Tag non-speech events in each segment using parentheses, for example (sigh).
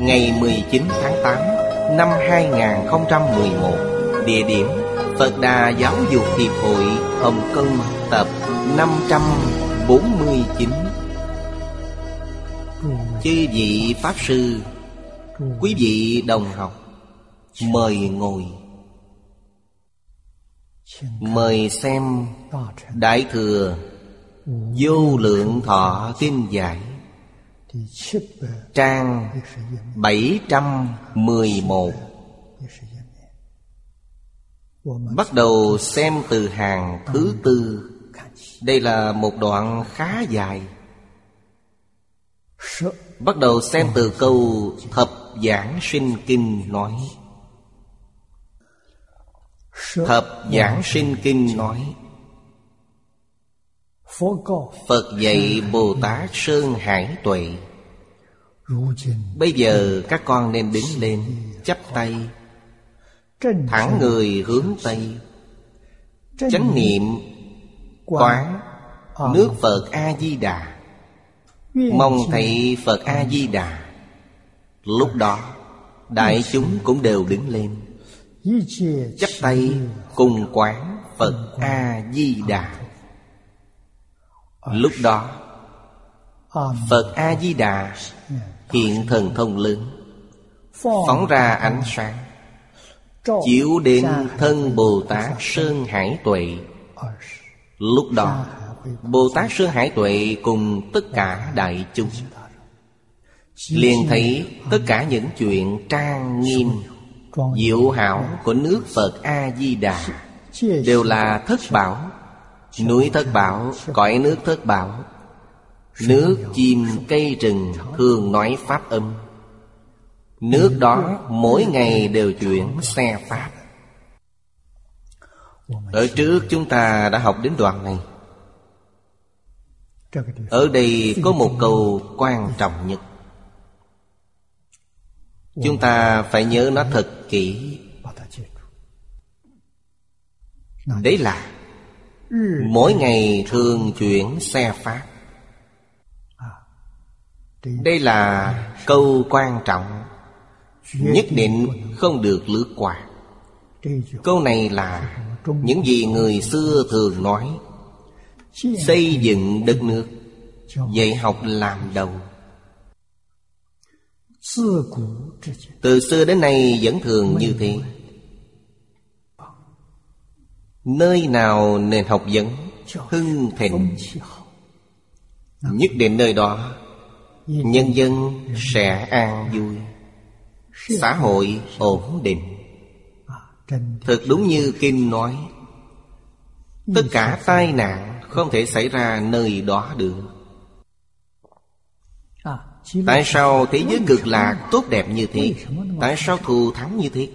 Ngày 19 tháng 8 Năm 2011 Địa điểm Phật Đà Giáo dục Hiệp hội Hồng Kông, Tập 549 Chư vị Pháp Sư, Quý vị đồng học, Mời ngồi. Mời xem Đại Thừa Vô Lượng Thọ Kinh Giải. Trang 711 Bắt đầu xem từ hàng thứ tư. Đây là một đoạn khá dài. Bắt đầu xem từ câu Thập Giảng Sinh Kinh nói. Thập Giảng Sinh Kinh nói. Phật dạy Bồ Tát Sơn Hải Tuệ. Bây giờ các con nên đứng lên Chắp tay. Thẳng người hướng Tây. Chánh niệm Quán Nước Phật A-di-đà. Mong thấy Phật A-di-đà. Lúc đó Đại chúng cũng đều đứng lên. Chắp tay cùng quán Phật A-di-đà Lúc đó Phật A-di-đà Hiện thần thông lớn Phóng ra ánh sáng Chiếu đến thân Bồ Tát Sơn Hải Tuệ. Lúc đó Bồ Tát Sơn Hải Tuệ cùng tất cả đại chúng liền thấy tất cả những chuyện trang nghiêm Diệu hảo của nước Phật A-di-đà Đều là thất bảo Núi thất bảo, cõi nước thất bảo. Nước chim cây rừng thường nói pháp âm. Nước đó mỗi ngày đều chuyển xe pháp. Ở trước chúng ta đã học đến đoạn này. Ở đây có một câu quan trọng nhất. Chúng ta phải nhớ nó thật kỹ. Đấy là Mỗi ngày thường chuyển xe pháp. Đây là câu quan trọng. Nhất định không được lướt qua. Câu này là Những gì người xưa thường nói. Xây dựng đất nước Dạy học làm đầu. Từ xưa đến nay vẫn thường như thế Nơi nào nền học vấn hưng thịnh? Nhất định nơi đó, Nhân dân sẽ an vui. Xã hội ổn định. Thật đúng như Kinh nói, Tất cả tai nạn không thể xảy ra nơi đó được. Tại sao thế giới cực lạc tốt đẹp như thế? Tại sao thù thắng như thế?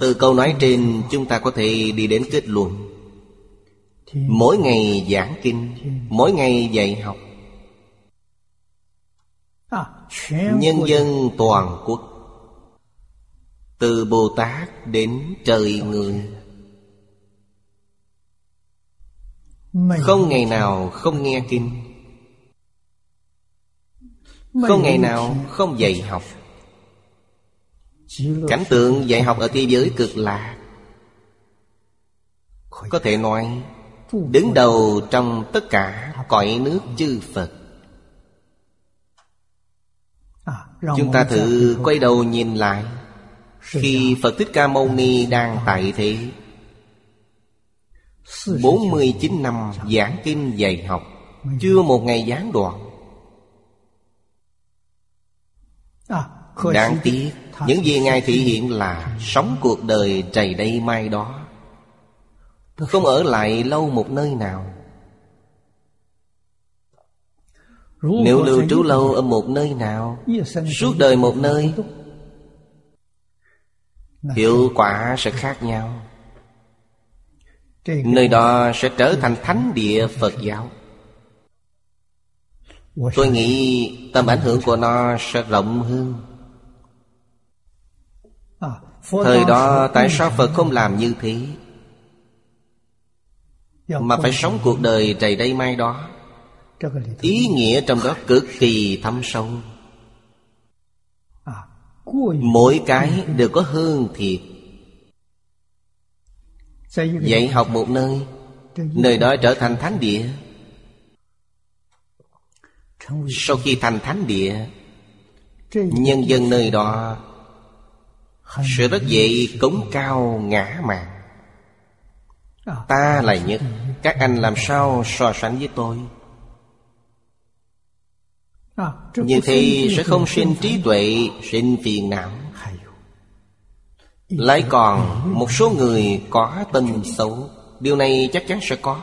Từ câu nói trên, chúng ta có thể đi đến kết luận. Mỗi ngày giảng kinh, Mỗi ngày dạy học, Nhân dân toàn quốc, Từ Bồ Tát đến trời người. Không ngày nào không nghe kinh. Không ngày nào không dạy học? Cảnh tượng dạy học ở thế giới cực lạ. Có thể nói, Đứng đầu trong tất cả cõi nước chư Phật. Chúng ta thử quay đầu nhìn lại. Khi Phật Thích Ca Mâu Ni đang tại thế 49 năm giảng kinh dạy học, Chưa một ngày gián đoạn Đáng tiếc Những gì Ngài thị hiện là Sống cuộc đời trầy đây mai đó. Không ở lại lâu một nơi nào. Nếu lưu trú lâu ở một nơi nào Suốt đời một nơi Hiệu quả sẽ khác nhau. Nơi đó sẽ trở thành thánh địa Phật giáo. Tôi nghĩ tầm ảnh hưởng của nó sẽ rộng hơn Thời đó tại sao Phật không làm như thế. Mà phải sống cuộc đời trầy đây mai đó. Ý nghĩa trong đó cực kỳ thâm sâu. Mỗi cái đều có hương thiệt. Dạy học một nơi Nơi đó trở thành thánh địa. Sau khi thành thánh địa Nhân dân nơi đó Sẽ rất dễ cống cao ngã mạng Ta là nhất Các anh làm sao so sánh với tôi? Như thế sẽ không sinh trí tuệ Sinh phiền não. Lại còn một số người có tâm xấu. Điều này chắc chắn sẽ có.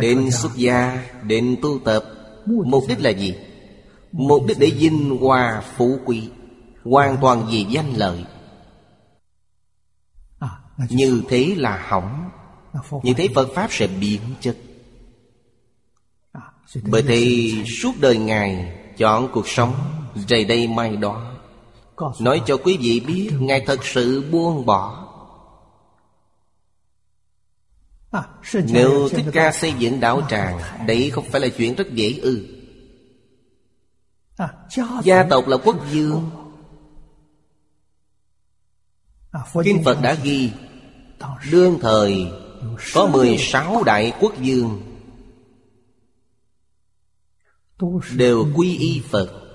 Đến xuất gia Đến tu tập Mục đích là gì? Mục đích để vinh hoa phú quý Hoàn toàn vì danh lợi. Như thế là hỏng. Như thế Phật Pháp sẽ biến chất. Bởi thế suốt đời Ngài Chọn cuộc sống Rày đây mai đó. Nói cho quý vị biết Ngài thật sự buông bỏ. Nếu Thích Ca xây dựng đạo tràng Đấy không phải là chuyện rất dễ ư. Gia tộc là quốc dương Kinh Phật đã ghi Đương thời Có 16 đại quốc dương Đều quy y Phật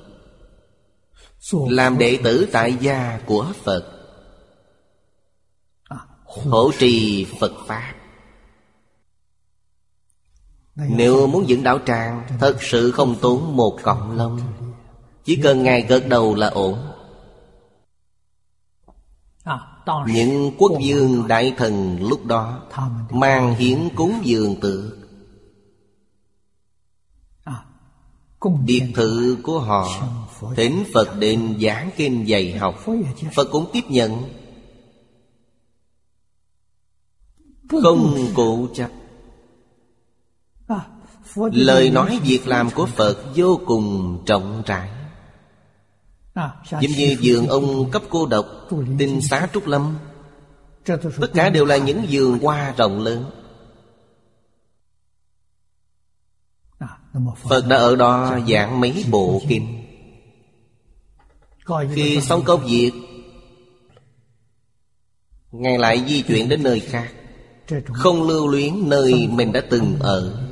làm đệ tử tại gia của phật. Hỗ trì phật pháp. Nếu muốn dựng đạo tràng thật sự không tốn một cọng lông. Chỉ cần ngài gật đầu là ổn những quốc dương đại thần lúc đó mang hiến cúng dường tượng biệt thự của họ thỉnh phật đến giảng kinh dạy học. phật cũng tiếp nhận. Không cố chấp lời nói việc làm của phật vô cùng trọng trải giống như giường ông cấp cô độc tinh xá trúc lâm. Tất cả đều là những giường hoa rộng lớn. Phật. Đã ở đó giảng mấy bộ kinh. Khi xong công việc Ngài lại di chuyển đến nơi khác. Không lưu luyến nơi mình đã từng ở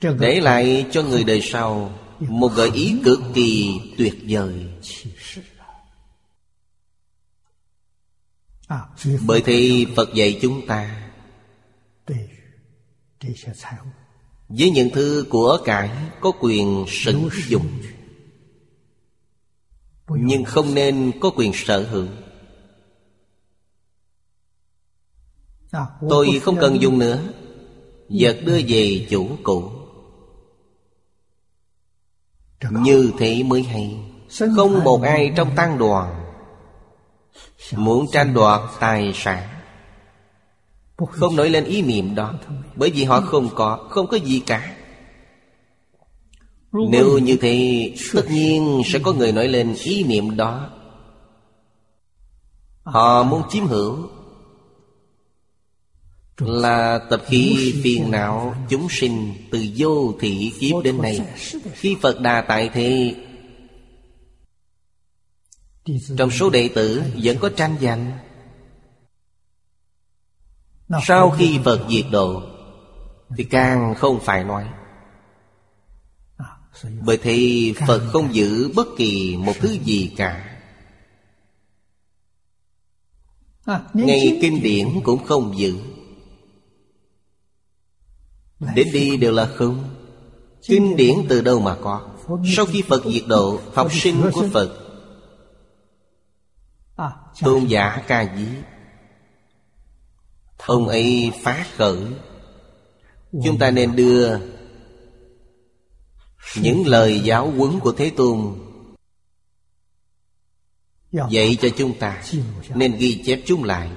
Để lại cho người đời sau Một gợi ý cực kỳ tuyệt vời. Bởi thì Phật dạy chúng ta với những thứ của cải có quyền sử dụng. Nhưng không nên có quyền sở hữu. Tôi không cần dùng nữa. Vật đưa về chủ cũ Như thế mới hay. Không một ai trong tăng đoàn Muốn tranh đoạt tài sản. Không nổi lên ý niệm đó Bởi vì họ không có Không có gì cả. Nếu như thế Tất nhiên sẽ có người nổi lên ý niệm đó. Họ muốn chiếm hữu là tập khí phiền não chúng sinh Từ vô thị kiếp đến nay. Khi Phật Đà tại thế, Trong số đệ tử vẫn có tranh giành. Sau khi Phật diệt độ, Thì càng không phải nói. Bởi thì Phật không giữ bất kỳ một thứ gì cả. Ngay kinh điển cũng không giữ. Đến đi đều là không Kinh điển từ đâu mà có? Sau khi Phật diệt độ, Học sinh của Phật. Tôn giả ca dí. Ông ấy phá khởi. Chúng ta nên đưa Những lời giáo huấn của Thế Tôn Dạy cho chúng ta. Nên ghi chép chúng lại.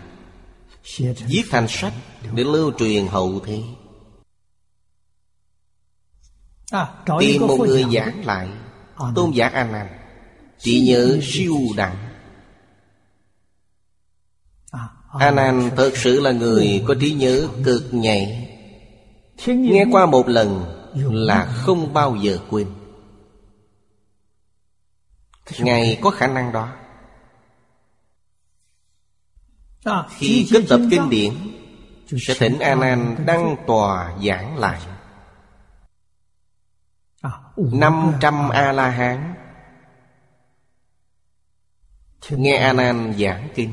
Viết thành sách Để lưu truyền hậu thế. Tìm một người giảng lại. Tôn giả A Nan Chỉ nhớ siêu đẳng. A Nan thật sự là người có trí nhớ cực nhạy. Nghe qua một lần là không bao giờ quên. Ngài có khả năng đó. Khi kết tập kinh điển Sẽ thỉnh A Nan đăng tòa giảng lại năm trăm a la hán nghe a nan giảng kinh,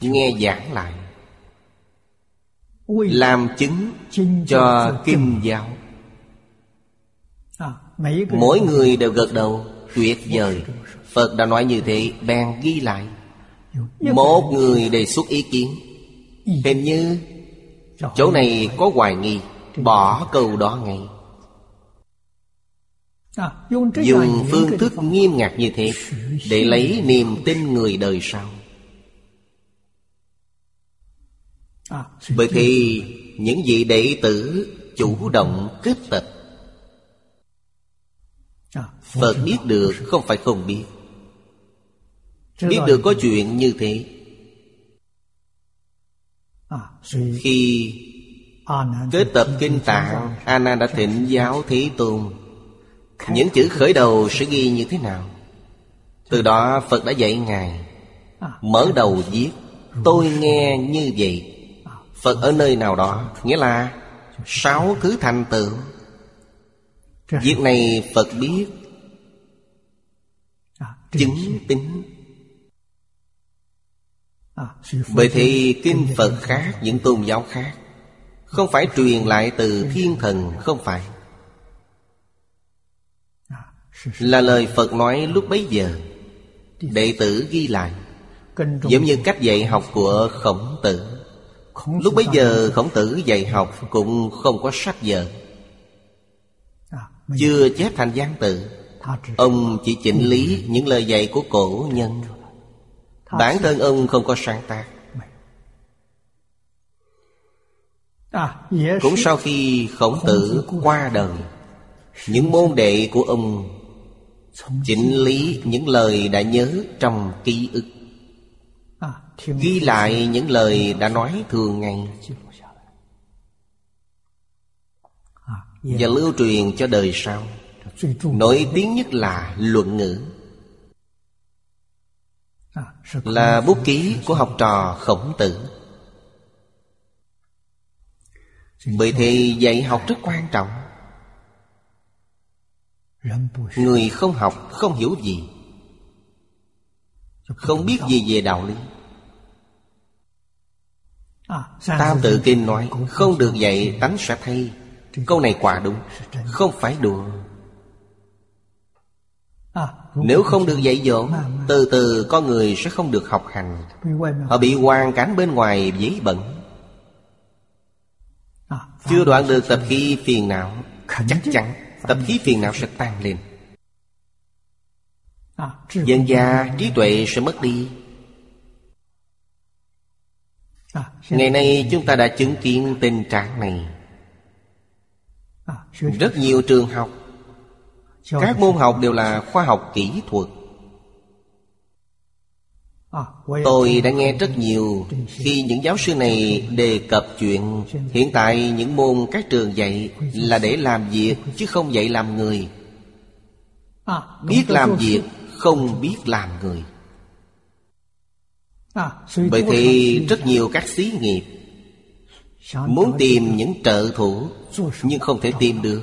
nghe giảng lại, làm chứng cho kinh giáo. Mỗi người đều gật đầu, tuyệt vời. Phật đã nói như thế, bèn ghi lại. Một người đề xuất ý kiến. Hình như chỗ này có hoài nghi, bỏ câu đó ngay dùng phương thức nghiêm ngặt như thế để lấy niềm tin người đời sau. Bởi thì những vị đệ tử chủ động kết tập phật biết được không phải không biết. Biết được có chuyện như thế. Khi kết tập kinh tạng a nan đã thỉnh giáo thế tôn những chữ khởi đầu sẽ ghi như thế nào? Từ đó Phật đã dạy Ngài, Mở đầu viết Tôi nghe như vậy. Phật ở nơi nào đó, Nghĩa là Sáu thứ thành tựu. Việc này Phật biết. Chứng tính. Bởi thì kinh Phật khác, Những tôn giáo khác, Không phải truyền lại từ thiên thần, Không phải là lời Phật nói lúc bấy giờ. Đệ tử ghi lại, Giống như cách dạy học của khổng tử. Lúc bấy giờ, khổng tử dạy học Cũng không có sách vở. Chưa chép thành văn tự, Ông chỉ chỉnh lý những lời dạy của cổ nhân. Bản thân ông không có sáng tác. Cũng sau khi khổng tử qua đời, Những môn đệ của ông chỉnh lý những lời đã nhớ trong ký ức. Ghi lại những lời đã nói thường ngày. Và lưu truyền cho đời sau. Nổi tiếng nhất là luận ngữ. Là bút ký của học trò khổng tử. Bởi thì dạy học rất quan trọng Người không học, không hiểu gì. Không biết gì về đạo lý. Tam tự kinh nói, Không được dạy, tánh sẽ thay. Câu này quả đúng, Không phải đùa. Nếu không được dạy dỗ Từ từ con người sẽ không được học hành. Họ bị hoàn cảnh bên ngoài dấy bẩn Chưa đoạn được tập khi phiền não, Chắc chắn. Tập khí phiền não sẽ tăng lên. Dần già trí tuệ sẽ mất đi. Ngày nay chúng ta đã chứng kiến tình trạng này. Rất nhiều trường học Các môn học đều là khoa học kỹ thuật Tôi đã nghe rất nhiều Khi những giáo sư này đề cập chuyện Hiện tại những môn các trường dạy Là để làm việc chứ không dạy làm người. Biết làm việc, không biết làm người. Bởi thì rất nhiều các xí nghiệp Muốn tìm những trợ thủ Nhưng không thể tìm được.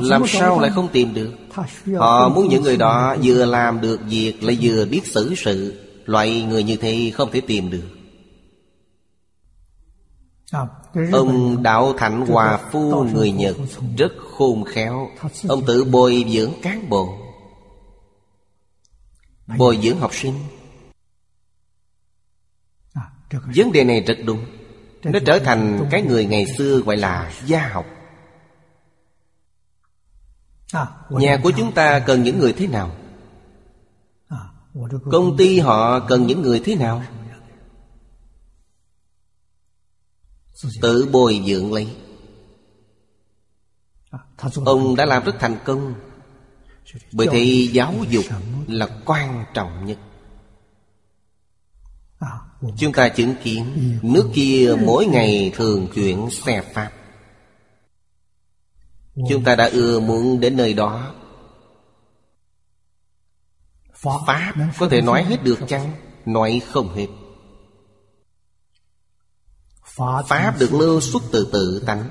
Làm sao lại không tìm được? Họ muốn những người đó vừa làm được việc Lại vừa biết xử sự. Loại người như thế không thể tìm được. Ông Đạo Thạnh Hòa Phu người Nhật Rất khôn khéo. Ông tự bồi dưỡng cán bộ. Bồi dưỡng học sinh. Vấn đề này rất đúng. Nó trở thành cái người ngày xưa gọi là gia học Nhà của chúng ta cần những người thế nào? Công ty họ cần những người thế nào? Tự bồi dưỡng lấy. Ông đã làm rất thành công. Bởi thì giáo dục là quan trọng nhất. Chúng ta chứng kiến Nước kia mỗi ngày thường chuyển xe Pháp Chúng ta đã ưa muốn đến nơi đó. Pháp có thể nói hết được chăng? Nói không hết. Pháp được lưu xuất từ tự tánh.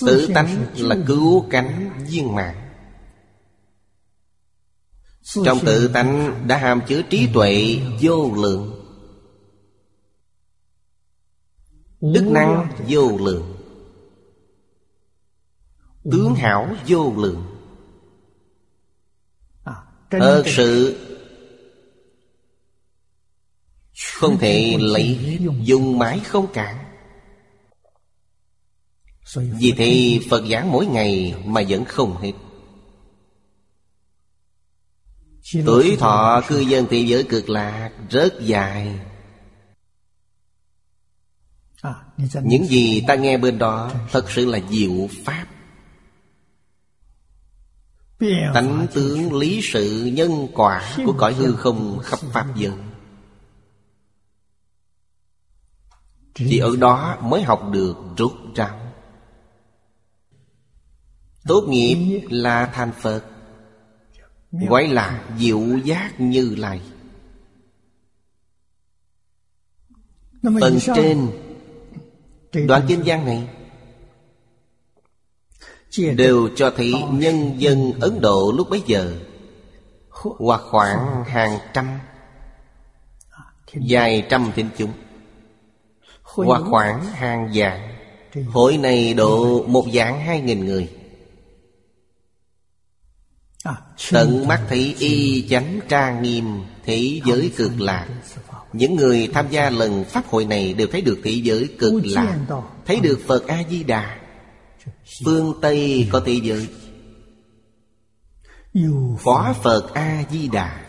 Tự tánh là cứu cánh viên mạng Trong tự tánh đã hàm chứa trí tuệ vô lượng. Đức năng vô lượng Tướng hảo vô lượng. Thật sự Không thể lấy Dùng mãi không cạn. Vì thế Phật giảng mỗi ngày Mà vẫn không hết. Tuổi thọ cư dân thế giới cực lạc Rất dài. Những gì ta nghe bên đó Thật sự là diệu pháp Tánh tướng lý sự nhân quả Của cõi hư không khắp Pháp giới Thì ở đó mới học được rút ráo Tốt nghiệp là thành Phật Gọi là diệu giác như lai. Phần trên Đoạn kinh văn này Đều cho thấy nhân dân Ấn Độ lúc bấy giờ Hoặc khoảng hàng trăm Vài trăm thiên chúng. Hoặc khoảng hàng vạn. Hội này độ một vạn hai nghìn người. Tận mắt thấy y chánh trang nghiêm Thế giới cực lạc. Những người tham gia lần pháp hội này Đều thấy được thế giới cực lạc. Thấy được Phật A-di-đà Phương Tây có thế giới. Có Phật. A-di-đà.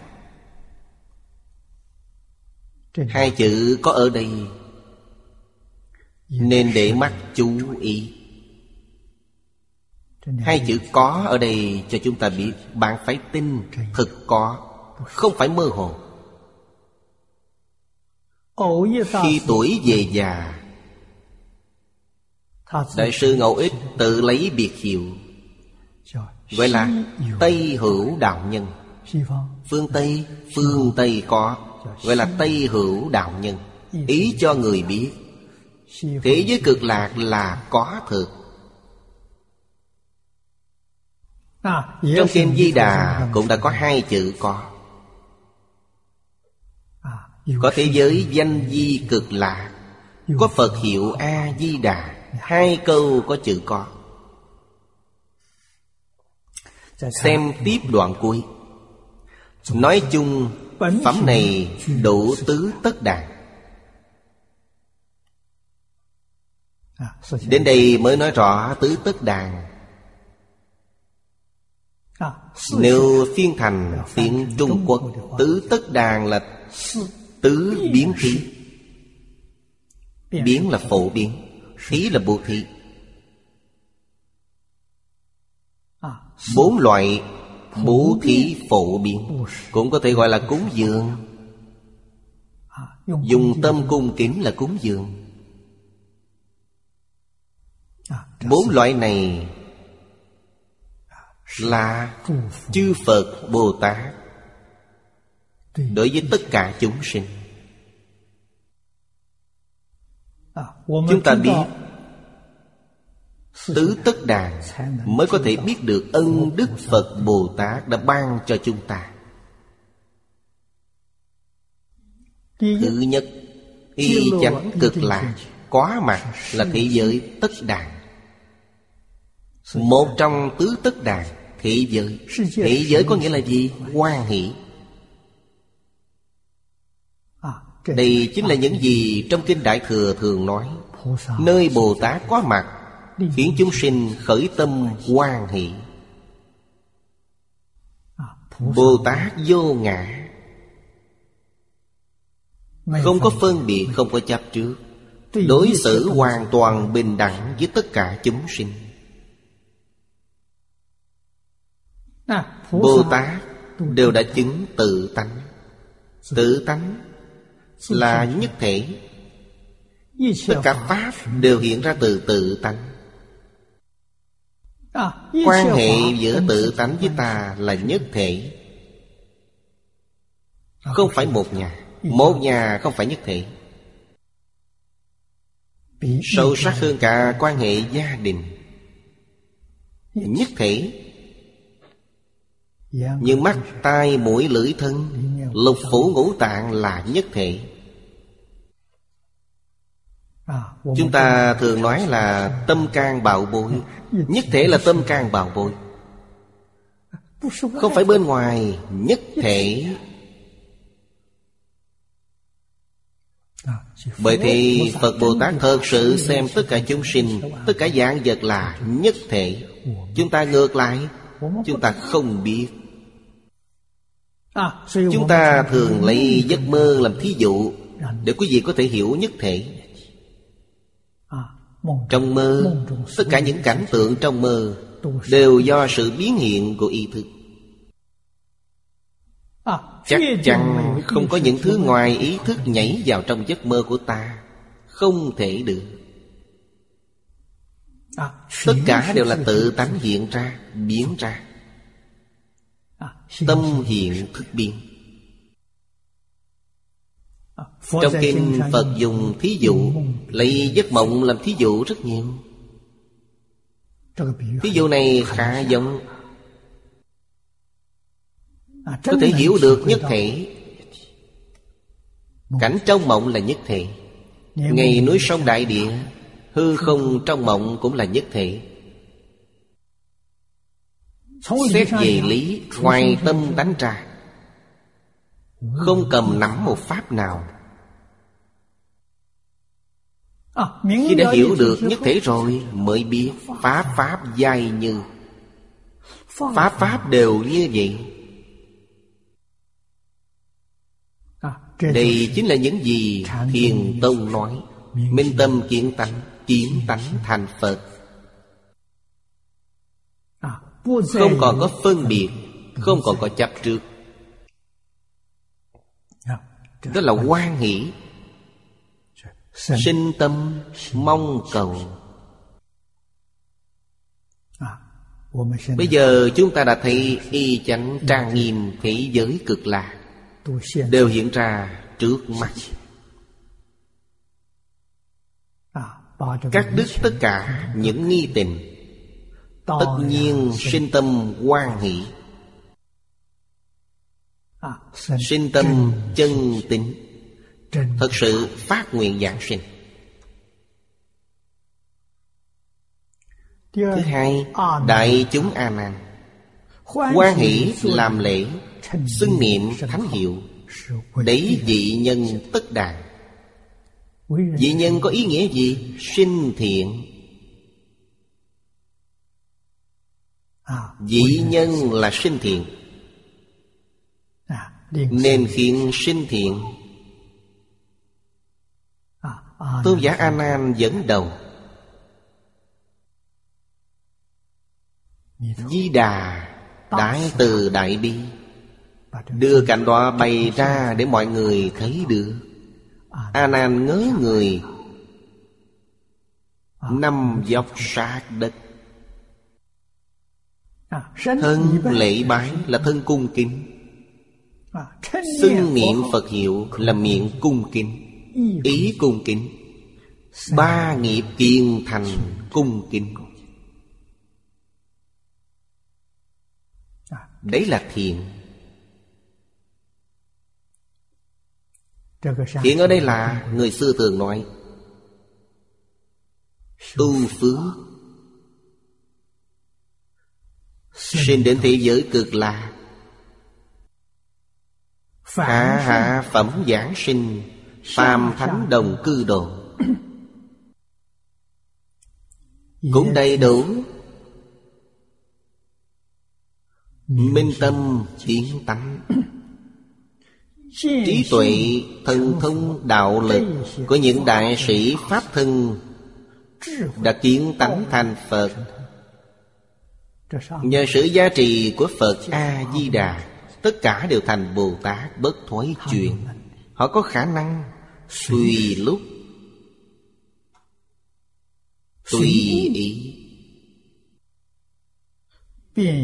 Hai chữ có ở đây. Nên để mắt chú ý. Hai chữ có ở đây cho chúng ta biết Bạn phải tin thực có Không phải mơ hồ. Khi tuổi về già Đại sư Ngẫu Ích tự lấy biệt hiệu, Gọi là Tây Hữu Đạo Nhân. Phương Tây Phương Tây có, Gọi là Tây Hữu Đạo Nhân. Ý cho người biết Thế giới cực lạc là có thực. Trong Kinh Di Đà cũng đã có hai chữ có. Có thế giới danh di cực lạc, Có Phật hiệu A-di-đà Hai câu có chữ có. Xem tiếp đoạn cuối. Nói chung Phẩm này đủ tứ tất đàn. Đến đây mới nói rõ tứ tất đàn. Nếu phiên thành tiếng Trung Quốc Tứ tất đàn là tứ biến khí Biến là phổ biến Thí là bố thí. Bốn loại bố thí phổ biến. Cũng có thể gọi là cúng dường. Dùng tâm cung kính là cúng dường. Bốn loại này Là chư Phật Bồ Tát Đối với tất cả chúng sinh Chúng ta biết Tứ tất đàn Mới có thể biết được ân đức Phật Bồ Tát đã ban cho chúng ta. Thứ nhất Y chánh cực lạc Quá mặt là thế giới tất đàn. Một trong tứ tất đàn Thế giới. Thế giới có nghĩa là gì? Quan hỷ. Đây chính là những gì trong Kinh Đại Thừa thường nói Nơi Bồ Tát có mặt Khiến chúng sinh khởi tâm quan hỷ. Bồ Tát vô ngã. Không có phân biệt, không có chấp trước. Đối xử hoàn toàn bình đẳng với tất cả chúng sinh. Bồ Tát đều đã chứng tự tánh. Tự tánh là nhất thể. Tất cả Pháp đều hiện ra từ tự tánh. Quan hệ giữa tự tánh với ta là nhất thể. Không phải một nhà. Một nhà không phải nhất thể. Sâu sắc hơn cả quan hệ gia đình. Nhất thể. Nhưng mắt, tai, mũi, lưỡi, thân. Lục phủ ngũ tạng là nhất thể Chúng ta thường nói là tâm can bạo bội. Nhất thể là tâm can bạo bội. Không phải bên ngoài Nhất thể. Bởi thì Phật Bồ Tát thật sự xem tất cả chúng sinh Tất cả dạng vật là nhất thể. Chúng ta ngược lại Chúng ta không biết. Chúng ta thường lấy giấc mơ làm thí dụ Để quý vị có thể hiểu nhất thể trong mơ Tất cả những cảnh tượng trong mơ Đều do sự biến hiện của ý thức Chắc chắn không có những thứ ngoài ý thức nhảy vào trong giấc mơ của ta. Không thể được. Tất cả đều là tự tánh hiện ra, biến ra. Tâm hiện thức biến trong kinh Phật dùng thí dụ Lấy giấc mộng làm thí dụ rất nhiều. Thí dụ này khá giống. Có thể hiểu được nhất thể. Cảnh trong mộng là nhất thể. Ngày núi sông đại địa Hư không trong mộng cũng là nhất thể. Xét về lý Ngoài tâm đánh ra Không cầm nắm một pháp nào. Khi đã hiểu được nhất thể rồi Mới biết Pháp Pháp dài như. Pháp Pháp đều như vậy. Đây chính là những gì Thiền Tông nói. Minh tâm kiến tánh Kiến tánh thành Phật. Không còn có phân biệt Không còn có chấp trước Đó là quan hỷ. Sinh tâm mong cầu. À, bây giờ chúng ta đã thấy y chánh trang nghiêm thế giới cực lạc đều hiện ra trước mắt. À, cắt đứt tất cả những nghi tình. Tất nhiên sinh tâm quan hỷ sinh tâm chân tính. Thật sự phát nguyện giảng sinh. Thứ hai Đại chúng A Nan Quan hỷ làm lễ Xưng niệm thánh hiệu Đấy dị nhân tất đàn. Dị nhân có ý nghĩa gì? Sinh thiện. Dị nhân là sinh thiện Nên khiến sinh thiện. Tôn giả A Nan dẫn đầu. Di Đà Đại từ Đại Bi. Đưa cảnh đó bày ra để mọi người thấy được. A Nan ngớ người. Năm dọc sát đất. Thân lễ bái là thân cung kính Xưng niệm Phật hiệu là miệng cung kính. Ý cung kính. Ba nghiệp kiên thành cung kính. Đấy là thiện Thiện ở đây là người xưa thường nói Tu phước. Sinh đến thế giới cực lạc. Hạ hạ phẩm giảng sinh Phàm thánh đồng cư độ Cũng đầy đủ. Minh tâm tiến tánh. Trí tuệ thần thông đạo lực Của những đại sĩ Pháp thân Đã kiến tánh thành Phật. Nhờ sự gia trì của Phật A-di-đà Tất cả đều thành Bồ Tát bất thối chuyện Họ có khả năng tùy lúc. Tùy ý.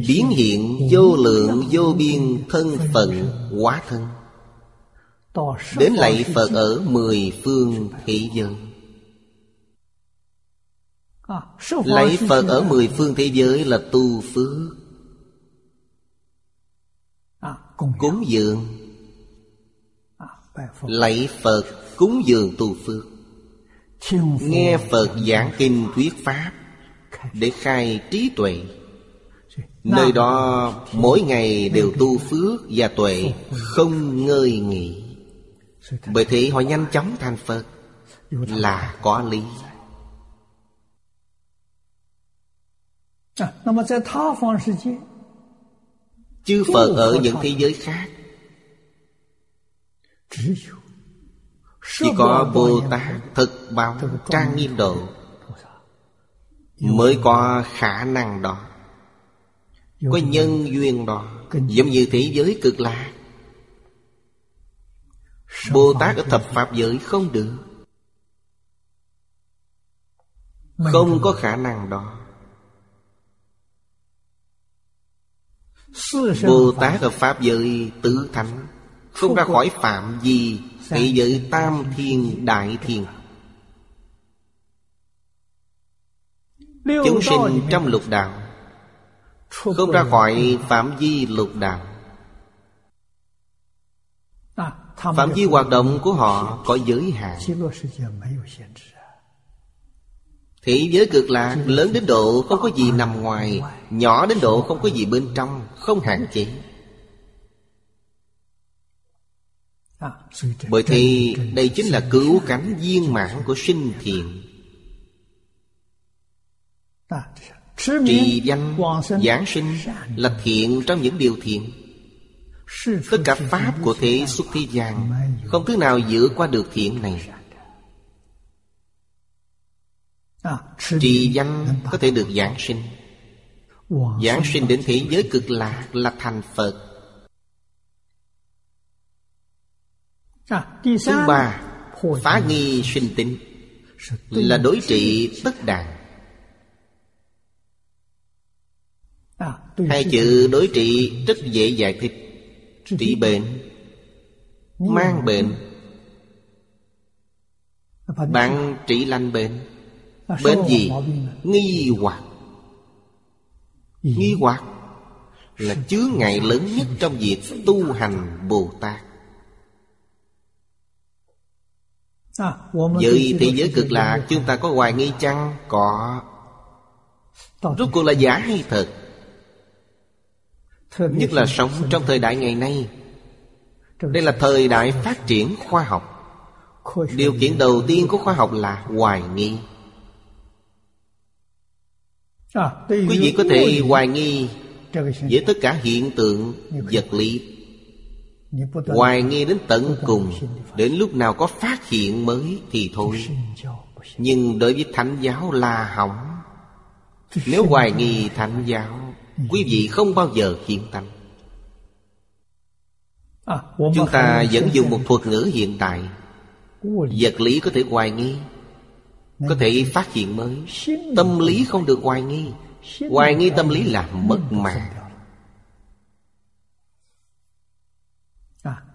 Biến hiện vô lượng vô biên thân phận quá thân. Đến lạy Phật ở mười phương thế giới. Lạy Phật ở mười phương thế giới là tu phước Cúng dường Lạy Phật cúng dường tu phước Nghe Phật giảng kinh thuyết Pháp Để khai trí tuệ Nơi đó mỗi ngày đều tu phước và tuệ Không ngơi nghỉ Bởi thế họ nhanh chóng thành Phật Là có lý Chư Phật ở những thế giới khác. Chỉ có Bồ Tát thực báo trang nghiêm độ Mới có khả năng đó. Có nhân duyên đó Giống như thế giới cực lạc. Bồ Tát ở thập Pháp giới không được. Không có khả năng đó Bồ Tát ở Pháp giới tứ thánh Không ra khỏi phạm vi Thế giới tam thiên đại thiên. Chúng sinh trong lục đạo Không ra khỏi phạm vi lục đạo. Phạm vi hoạt động của họ có giới hạn. Thế giới cực lạc lớn đến độ không có gì nằm ngoài Nhỏ đến độ không có gì bên trong, Không hạn chế. Bởi thì đây chính là cứu cánh viên mãn của sinh thiện Trì danh giảng sinh là thiện trong những điều thiện. Tất cả Pháp của thế xuất thế gian, Không thứ nào vượt qua được thiện này. Trì danh có thể được giảng sinh. Giảng sinh đến thế giới cực lạc là thành Phật. Thứ ba Phá nghi sinh tính Là đối trị tất đàn. Hai chữ đối trị rất dễ giải thích. Trị bệnh Mang bệnh Bạn trị lành bệnh. Bệnh gì? Nghi hoặc Nghi hoặc Là chướng ngại lớn nhất trong việc tu hành Bồ Tát. Với thế giới cực lạc Chúng ta có hoài nghi chăng? Có. Rốt cuộc là giả hay thật? Nhất là sống trong thời đại ngày nay. Đây là thời đại phát triển khoa học. Điều kiện đầu tiên của khoa học là hoài nghi Quý vị có thể hoài nghi Với tất cả hiện tượng vật lý. Hoài nghi đến tận cùng Đến lúc nào có phát hiện mới thì thôi. Nhưng đối với thánh giáo là hỏng Nếu hoài nghi thánh giáo Quý vị không bao giờ hiện tâm Chúng ta vẫn dùng một thuật ngữ hiện tại. Vật lý có thể hoài nghi có thể phát hiện mới. Tâm lý không được hoài nghi. Hoài nghi tâm lý là mất mạng.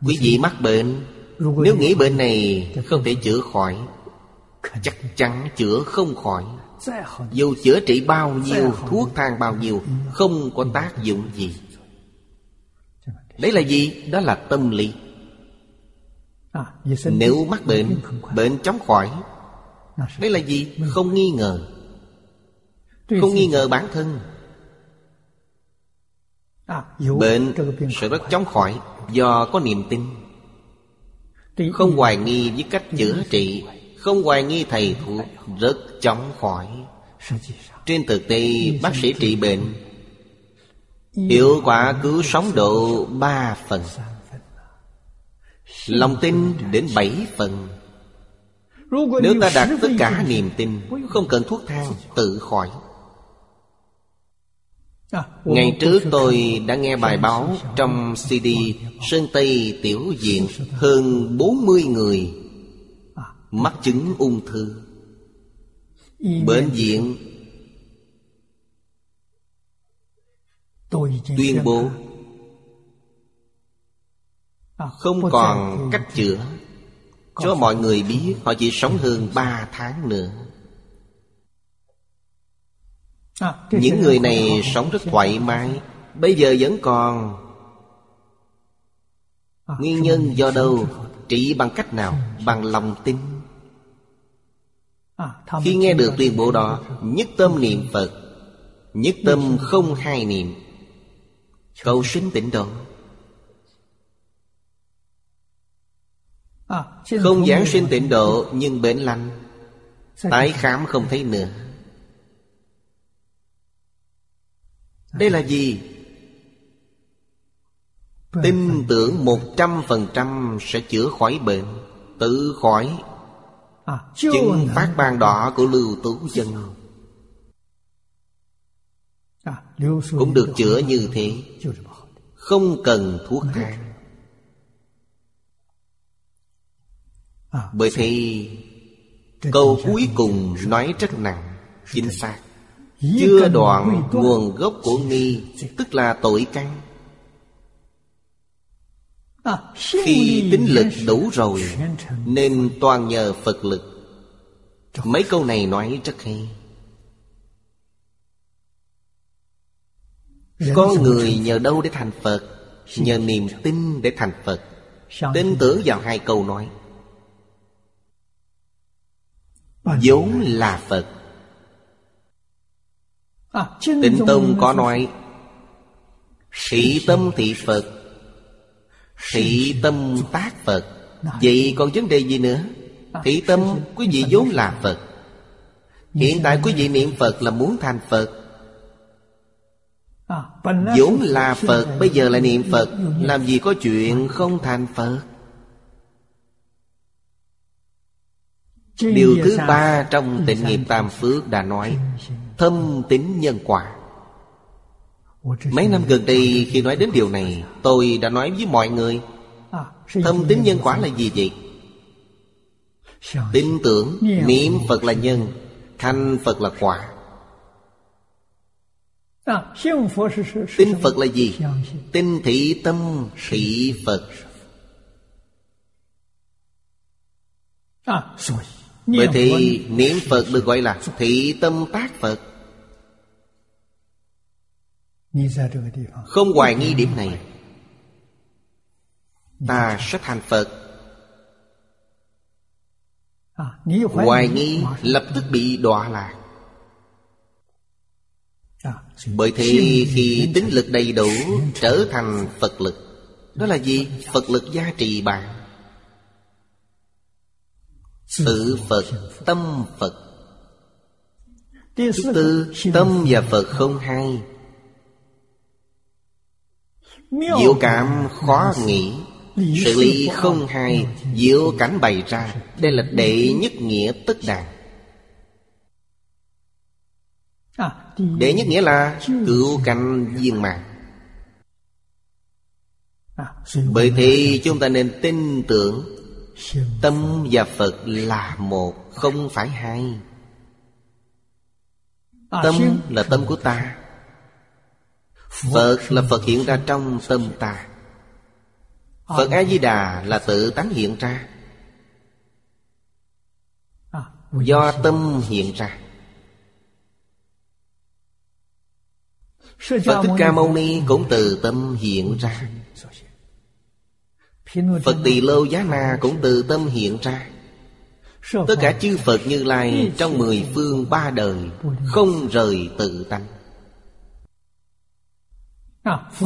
quý vị. mắc bệnh nếu nghĩ bệnh này không thể chữa khỏi chắc chắn chữa không khỏi. Dù chữa trị bao nhiêu thuốc thang bao nhiêu không có tác dụng gì. Đấy là gì? Đó là tâm lý. Nếu mắc bệnh bệnh chóng khỏi đây là gì? Không nghi ngờ. Không nghi ngờ bản thân. Bệnh sẽ rất chóng khỏi Do có niềm tin. Không hoài nghi với cách chữa trị. Không hoài nghi thầy thuốc Rất chóng khỏi. Trên thực tế bác sĩ trị bệnh Hiệu quả cứu sống độ ba phần. Lòng tin đến bảy phần. Nếu ta đặt tất cả niềm tin Không cần thuốc thang tự khỏi. Ngày trước tôi đã nghe bài báo trong CD Sơn Tây Tiểu Diện hơn 40 người mắc chứng ung thư. Bệnh viện tuyên bố Không còn cách chữa. Cho mọi người biết Họ chỉ sống hơn ba tháng nữa. Những người này sống rất thoải mái. Bây giờ vẫn còn. Nguyên nhân do đâu? Trị bằng cách nào? Bằng lòng tin. Khi nghe được tuyên bố đó Nhất tâm niệm Phật Nhất tâm không hai niệm. Cầu sinh tịnh độ. Không giảng sinh tịnh độ nhưng bệnh lành Tái khám không thấy nữa. Đây là gì? Tin tưởng một trăm phần trăm sẽ chữa khỏi bệnh Tự khỏi. Chứng phát ban đỏ của Lưu Tú Chân Cũng được chữa như thế. Không cần thuốc thang. Bởi thế Câu cuối cùng nói rất nặng Chính xác. Chưa đoạn nguồn gốc của nghi Tức là tội căn. Khi tính lực đủ rồi Nên toàn nhờ Phật lực. Mấy câu này nói rất hay. Con người nhờ đâu để thành Phật? Nhờ niềm tin để thành Phật. Tin tưởng vào hai câu nói vốn là phật. Tịnh tông có nói sĩ tâm thị phật sĩ tâm tác phật. Vậy còn vấn đề gì nữa? Thị tâm quý vị vốn là phật. Hiện tại quý vị niệm phật là muốn thành phật. Vốn là phật bây giờ lại niệm phật. làm gì có chuyện không thành phật? Điều 业 thứ 三 ba trong 第 tịnh 三 nghiệp 点 Tam Phước đã nói 真心 Thâm tính nhân quả 我这是 Mấy năm gần đây khi nói đến điều này Tôi đã nói với mọi người 啊，是 Thâm tính nhân quả là gì vậy? 相信 Tin tưởng Niệm Phật là nhân Thành Phật là quả 啊，信佛是是是 Tin 什么 Phật là gì? 相信 Tin thị tâm thị Phật 啊，所以 bởi thì niệm Phật được gọi là thị tâm tác Phật. Không hoài nghi điểm này. Ta sẽ thành Phật. Hoài nghi lập tức bị đọa lạc. Bởi thế khi tính lực đầy đủ Trở thành Phật lực. Đó là gì? Phật lực gia trì bạn. Sự Phật, tâm Phật. Thứ tư, tâm và Phật không hai. Diệu cảm khó nghĩ Sự lý không hai Diệu cảnh bày ra Đây là đệ nhất nghĩa tức đàn. Đệ nhất nghĩa là Cựu canh viên mạng Bởi thế chúng ta nên tin tưởng Tâm và Phật là một Không phải hai. Tâm là tâm của ta. Phật là Phật hiện ra trong tâm ta. Phật A-di-đà là tự tánh hiện ra. Do tâm hiện ra. Phật Thích Ca Mâu Ni cũng từ tâm hiện ra. Phật Tỳ Lô Giá Na cũng từ tâm hiện ra. Tất cả chư Phật Như Lai Trong mười phương ba đời Không rời tự tánh.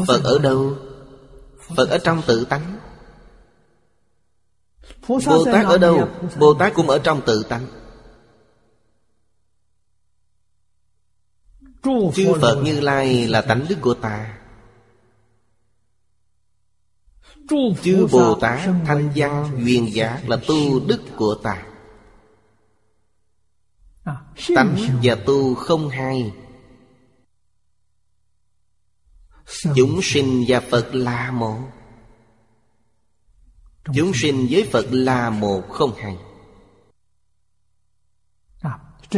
Phật ở đâu? Phật ở trong tự tánh. Bồ Tát ở đâu? Bồ Tát cũng ở trong tự tánh. Chư Phật Như Lai là tánh đức của ta Chư Bồ Tát Thanh Văn Duyên Giác là tu đức của ta. Tánh và tu không hai Chúng sinh và Phật là một. Chúng sinh với Phật là một không hai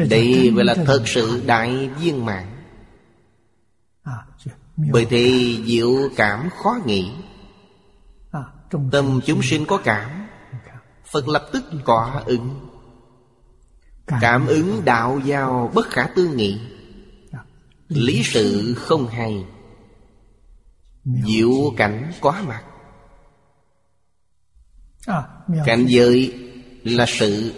Đây gọi là thật sự đại viên mạng Bởi thì diệu cảm khó nghĩ Tâm chúng sinh có cảm. Phật lập tức có ứng. Cảm ứng đạo giao bất khả tư nghị. Lý sự không hay. Diệu cảnh quá mặt. Cảnh giới là sự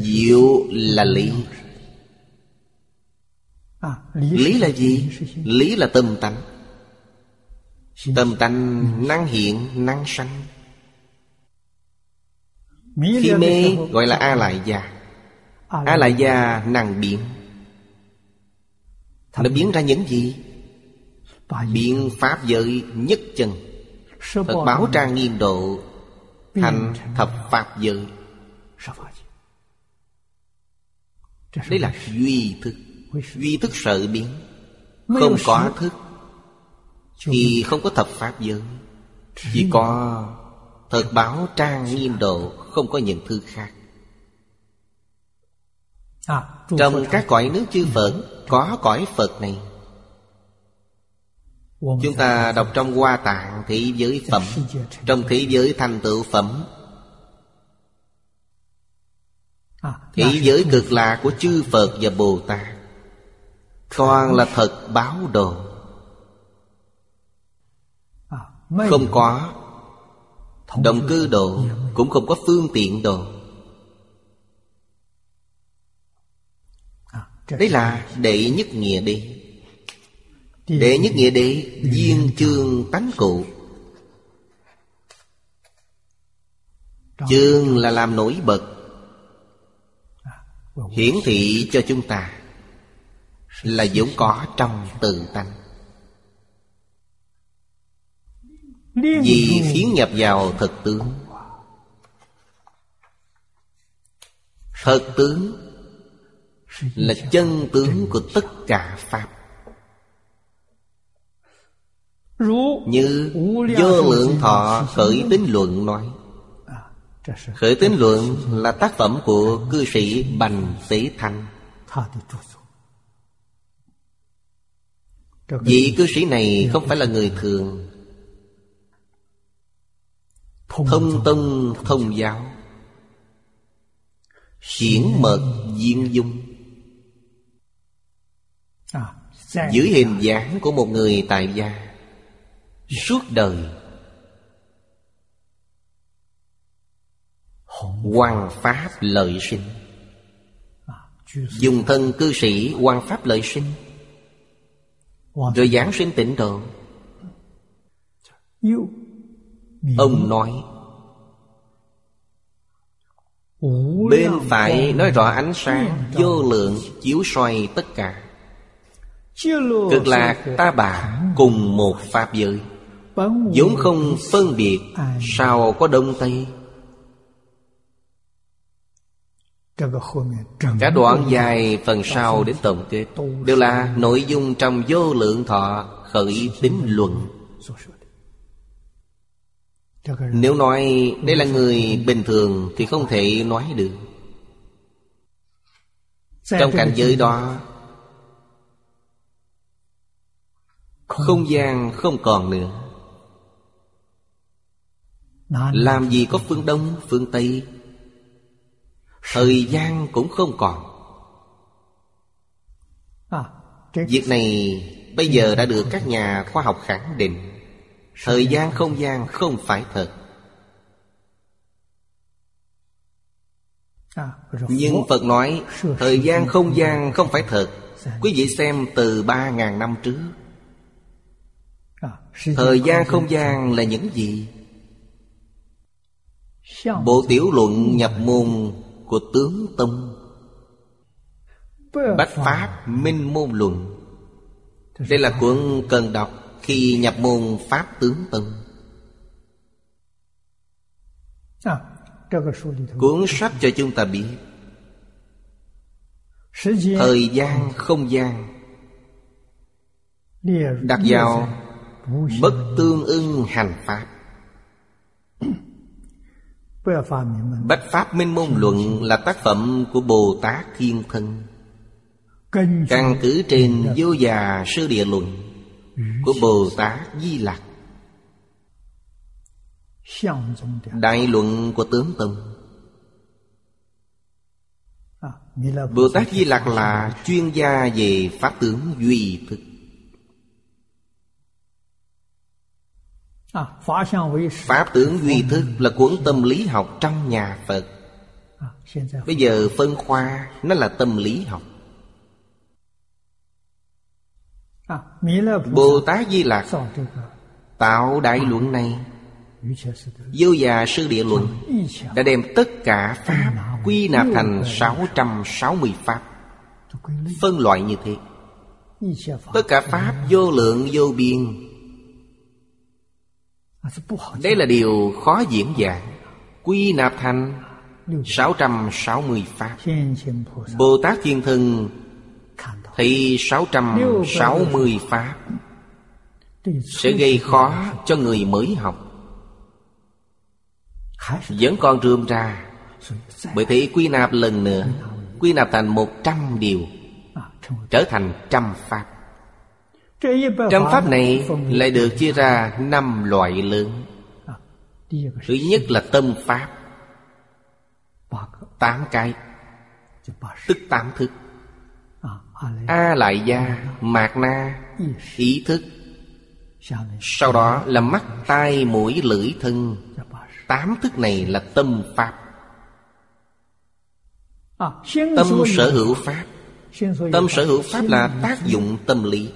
Diệu là lý. Lý là gì? Lý là tâm tánh Tâm tánh năng hiện, năng sanh. Khi mê gọi là A lại gia. A lại gia. Năng biến. Nó biến ra những gì? Biện pháp giới nhất chân. Phật báo trang nghiêm độ Thành thập pháp giới. Đây là duy thức. Duy thức sợ biến. Không có thức Thì không có thập pháp giới. Chỉ có Thật báo trang nghiêm độ Không có những thứ khác. Trong các cõi nước chư Phật Có cõi Phật này. Chúng ta đọc trong Hoa Tạng Thị giới phẩm. Trong thị giới thành tựu phẩm. Thị giới cực lạ của chư Phật và Bồ Tát. Toàn là thật báo đồ Không có. Đồng cư độ Cũng không có phương tiện độ Đấy là đệ nhất nghĩa đi. Đệ nhất nghĩa đế Duyên chương tánh cụ. Chương là làm nổi bật Hiển thị cho chúng ta Là vốn có trong tự tánh Vì phiến nhập vào thật tướng. Thật tướng Là chân tướng của tất cả Pháp. Như vô lượng thọ khởi tính luận nói. Khởi tính luận là tác phẩm của cư sĩ Bành Tế Thanh. Vị cư sĩ này không phải là người thường Thông tông thông giáo. Hiển mật viên dung. Dưới hình dáng của một người tại gia. Suốt đời. Hoàng Pháp lợi sinh. Dùng thân cư sĩ Hoàng Pháp lợi sinh. Rồi giảng sinh tịnh độ Ông nói. Bên phải nói rõ ánh sáng Vô lượng chiếu soi tất cả. Cực lạc ta bà cùng một Pháp giới. Vốn không phân biệt Sao có đông tây? Cả đoạn dài phần sau đến tổng kết. Đều là nội dung trong vô lượng thọ khởi tính luận Nếu nói đây là người bình thường Thì không thể nói được. Trong cảnh giới đó Không gian không còn nữa. Làm gì có phương Đông, phương Tây? Thời gian cũng không còn. Việc này Bây giờ đã được các nhà khoa học khẳng định Thời gian không gian không phải thật. Nhưng Phật nói Thời gian không gian không phải thật. Quý vị xem từ ba ngàn năm trước. Thời gian không gian là những gì? Bộ tiểu luận nhập môn của tướng Tông. Bách Pháp Minh Môn Luận. Đây là cuốn cần đọc khi nhập môn Pháp Tướng Tông. Cuốn sách cho chúng ta biết. Thời gian không gian. Đặt vào Bất tương ưng hành pháp. Bất Pháp Minh Môn Luận là tác phẩm của Bồ Tát Thiên Thân. Căn cứ trên vô già sư địa luận của Bồ Tát Di Lặc. Đại luận của tướng tông à, Bồ Tát Di Lặc là chuyên gia về Pháp tướng duy thức, à, Pháp tướng duy thức là cuốn tâm lý học trong nhà Phật. À, Bây giờ phân khoa nó là tâm lý học. Bồ Tát Di Lạc Tạo đại luận này. Vô già sư địa luận Đã đem tất cả Pháp Quy nạp thành 660 Pháp. Phân loại như thế. Tất cả Pháp vô lượng vô biên. Đây là điều khó diễn giảng Quy nạp thành 660 Pháp. Bồ Tát. Thiên Thân thì 660 Pháp. Sẽ gây khó cho người mới học. Vẫn còn rươm ra Bởi thế quy nạp lần nữa, Quy nạp thành 100 điều, Trở thành trăm Pháp. Trăm Pháp này lại được chia ra năm loại lớn. Thứ nhất là tâm Pháp, Tám cái, Tức tám thức a lại gia mạc na ý thức. Sau đó là mắt, tai, mũi, lưỡi, thân. Tám thức này là tâm pháp. Tâm sở hữu pháp. Tâm sở hữu pháp là tác dụng tâm lý.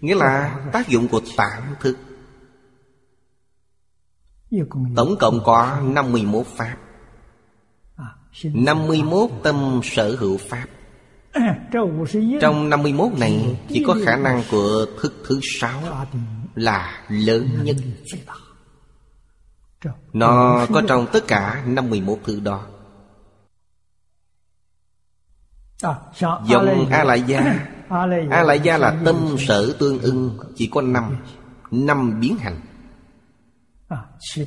Nghĩa là tác dụng của tạm thức. Tổng cộng có 51 pháp. 51 tâm sở hữu pháp. (clears throat) Trong 51 này Chỉ có khả năng của thức thứ sáu Là lớn nhất. Nó có trong tất cả 51 thứ đó. Dòng A Lại Gia A Lại Gia là tâm sở tương ưng Chỉ có năm năm biến hành.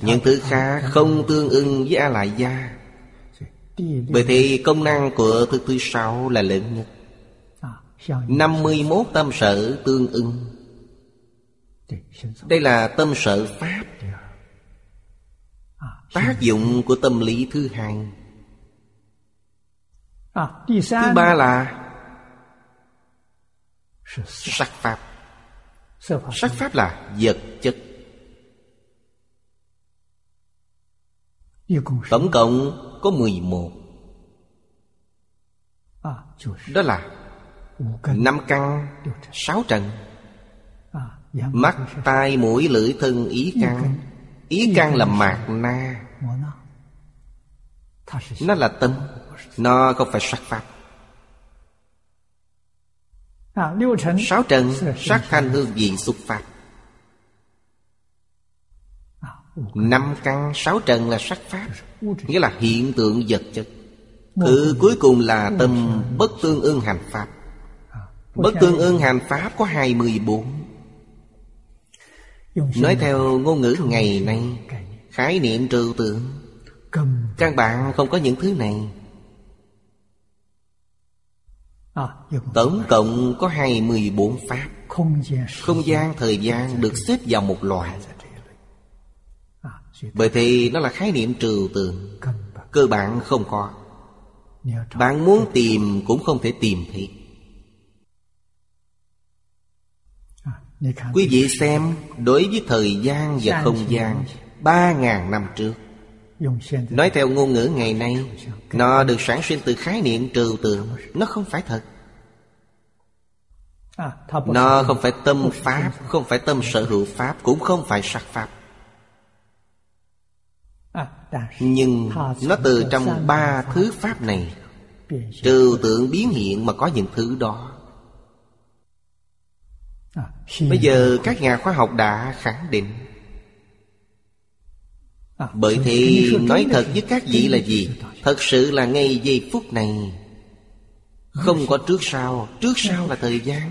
Những thứ khác không tương ưng với A Lại Gia bởi thì công năng của thứ thứ sáu là lớn nhất. 51 tâm sở tương ưng Đây là tâm sở Pháp. Tác dụng của tâm lý thứ hai. Thứ ba là Sắc Pháp. Sắc Pháp là vật chất. Tổng cộng có mười một. Đó là Năm căn Sáu trần. Mắt, tai, mũi, lưỡi, thân, ý căn. Ý căn là mạc na. Nó là tâm. Nó không phải sắc pháp. Sáu trần Sắc thanh hương vị xuất pháp. Năm căn sáu trần là sắc pháp. Nghĩa là hiện tượng vật chất. Thứ cuối cùng là tâm bất tương ưng hành Pháp. Bất tương ưng hành Pháp có 24 Nói theo ngôn ngữ ngày nay Khái niệm trừu tượng. Các bạn không có những thứ này. Tổng cộng có 24 pháp. Không gian. Thời gian được xếp vào một loại bởi thì nó là khái niệm trừu tượng. Cơ bản không có. Bạn muốn tìm cũng không thể tìm thấy. Quý vị xem, Đối với thời gian và không gian, Ba ngàn năm trước, Nói theo ngôn ngữ ngày nay, Nó được sản sinh từ khái niệm trừ tượng. Nó không phải thật. Nó không phải tâm pháp, Không phải tâm sở hữu pháp, Cũng không phải sắc pháp. Nhưng nó từ trong ba thứ pháp này, Trừ tượng biến hiện mà có những thứ đó. Bây giờ các nhà khoa học đã khẳng định. Bởi thì nói thật với các vị là gì? Thật sự là ngay giây phút này, Không có trước sau. Trước sau là thời gian.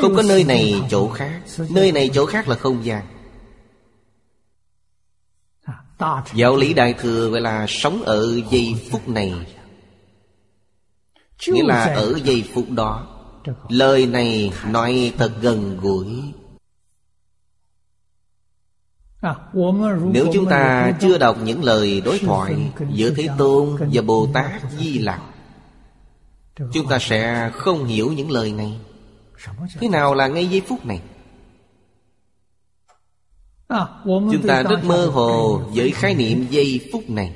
Không có nơi này chỗ khác. Nơi này chỗ khác là không gian. Giáo lý Đại Thừa gọi là sống ở giây phút này. Nghĩa là ở giây phút đó. Lời này nói thật gần gũi. Nếu chúng ta chưa đọc những lời đối thoại Giữa Thế Tôn và Bồ Tát Di Lặc Chúng ta sẽ không hiểu những lời này. Thế nào là ngay giây phút này Chúng ta rất mơ hồ với khái niệm giây phút này.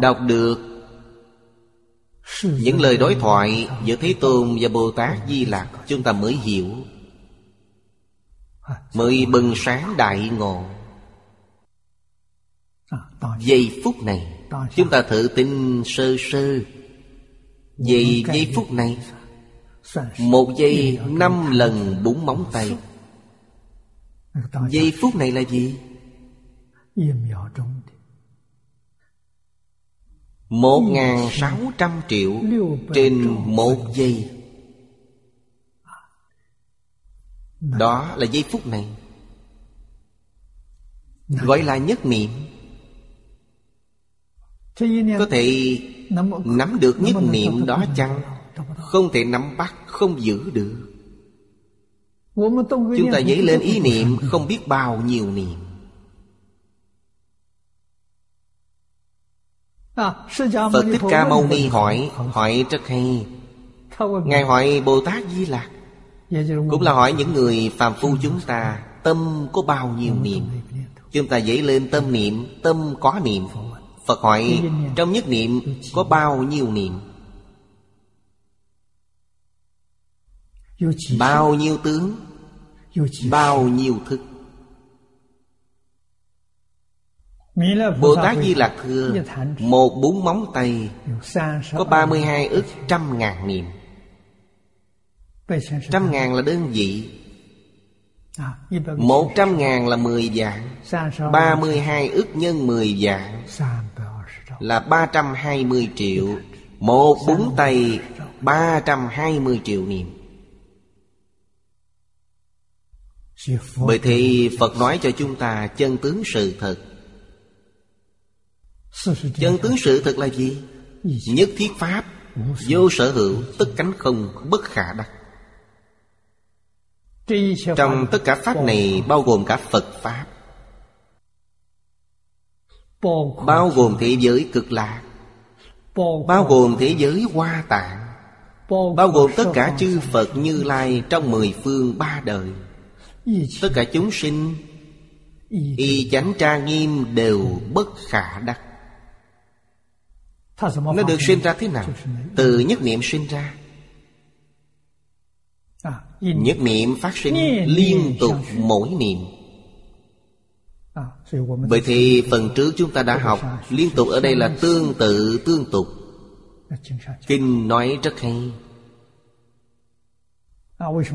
Đọc được Những lời đối thoại giữa Thế Tôn và Bồ Tát Di Lặc Chúng ta mới hiểu. Mới bừng sáng đại ngộ. Giây phút này Chúng ta thử tin sơ sơ. Về giây phút này Một giây năm lần búng móng tay Giây phút này là gì? Một ngàn sáu trăm triệu Trên một giây. Đó là giây phút này. Gọi là nhất niệm. Có thể nắm được nhất niệm đó chăng? Không thể nắm bắt Không giữ được Chúng ta dấy lên ý niệm Không biết bao nhiêu niệm. Phật Thích Ca Mâu Ni hỏi Hỏi rất hay. Ngài hỏi Bồ Tát Di Lạc Cũng là hỏi những người phàm phu chúng ta, Tâm có bao nhiêu niệm? Chúng ta dấy lên tâm niệm, Tâm có niệm. Phật hỏi, Trong nhất niệm có bao nhiêu niệm? Bao nhiêu tướng Bao nhiêu thức. Bồ Tát Di Lạc Thưa Một bún móng tay Có 32 ức trăm ngàn niệm. Trăm ngàn là đơn vị Một trăm ngàn là mười dạng Ba mươi hai ức nhân mười dạng Là ba trăm hai mươi triệu Một bún tay Ba trăm hai mươi triệu niệm Bởi thì Phật nói cho chúng ta chân tướng sự thật. Chân tướng sự thật là gì? Nhất thiết Pháp, Vô sở hữu, Tất cánh không, Bất khả đắc. Trong tất cả Pháp này Bao gồm cả Phật Pháp. Bao gồm thế giới cực lạc. Bao gồm thế giới hoa tạng. Bao gồm tất cả chư Phật Như Lai Trong mười phương ba đời. Tất cả chúng sinh Y chánh tra nghiêm đều bất khả đắc. Nó được sinh ra thế nào? Từ nhất niệm sinh ra. Nhất niệm phát sinh liên tục mỗi niệm. Vậy thì phần trước chúng ta đã học Liên tục ở đây là tương tự tương tục. Kinh nói rất hay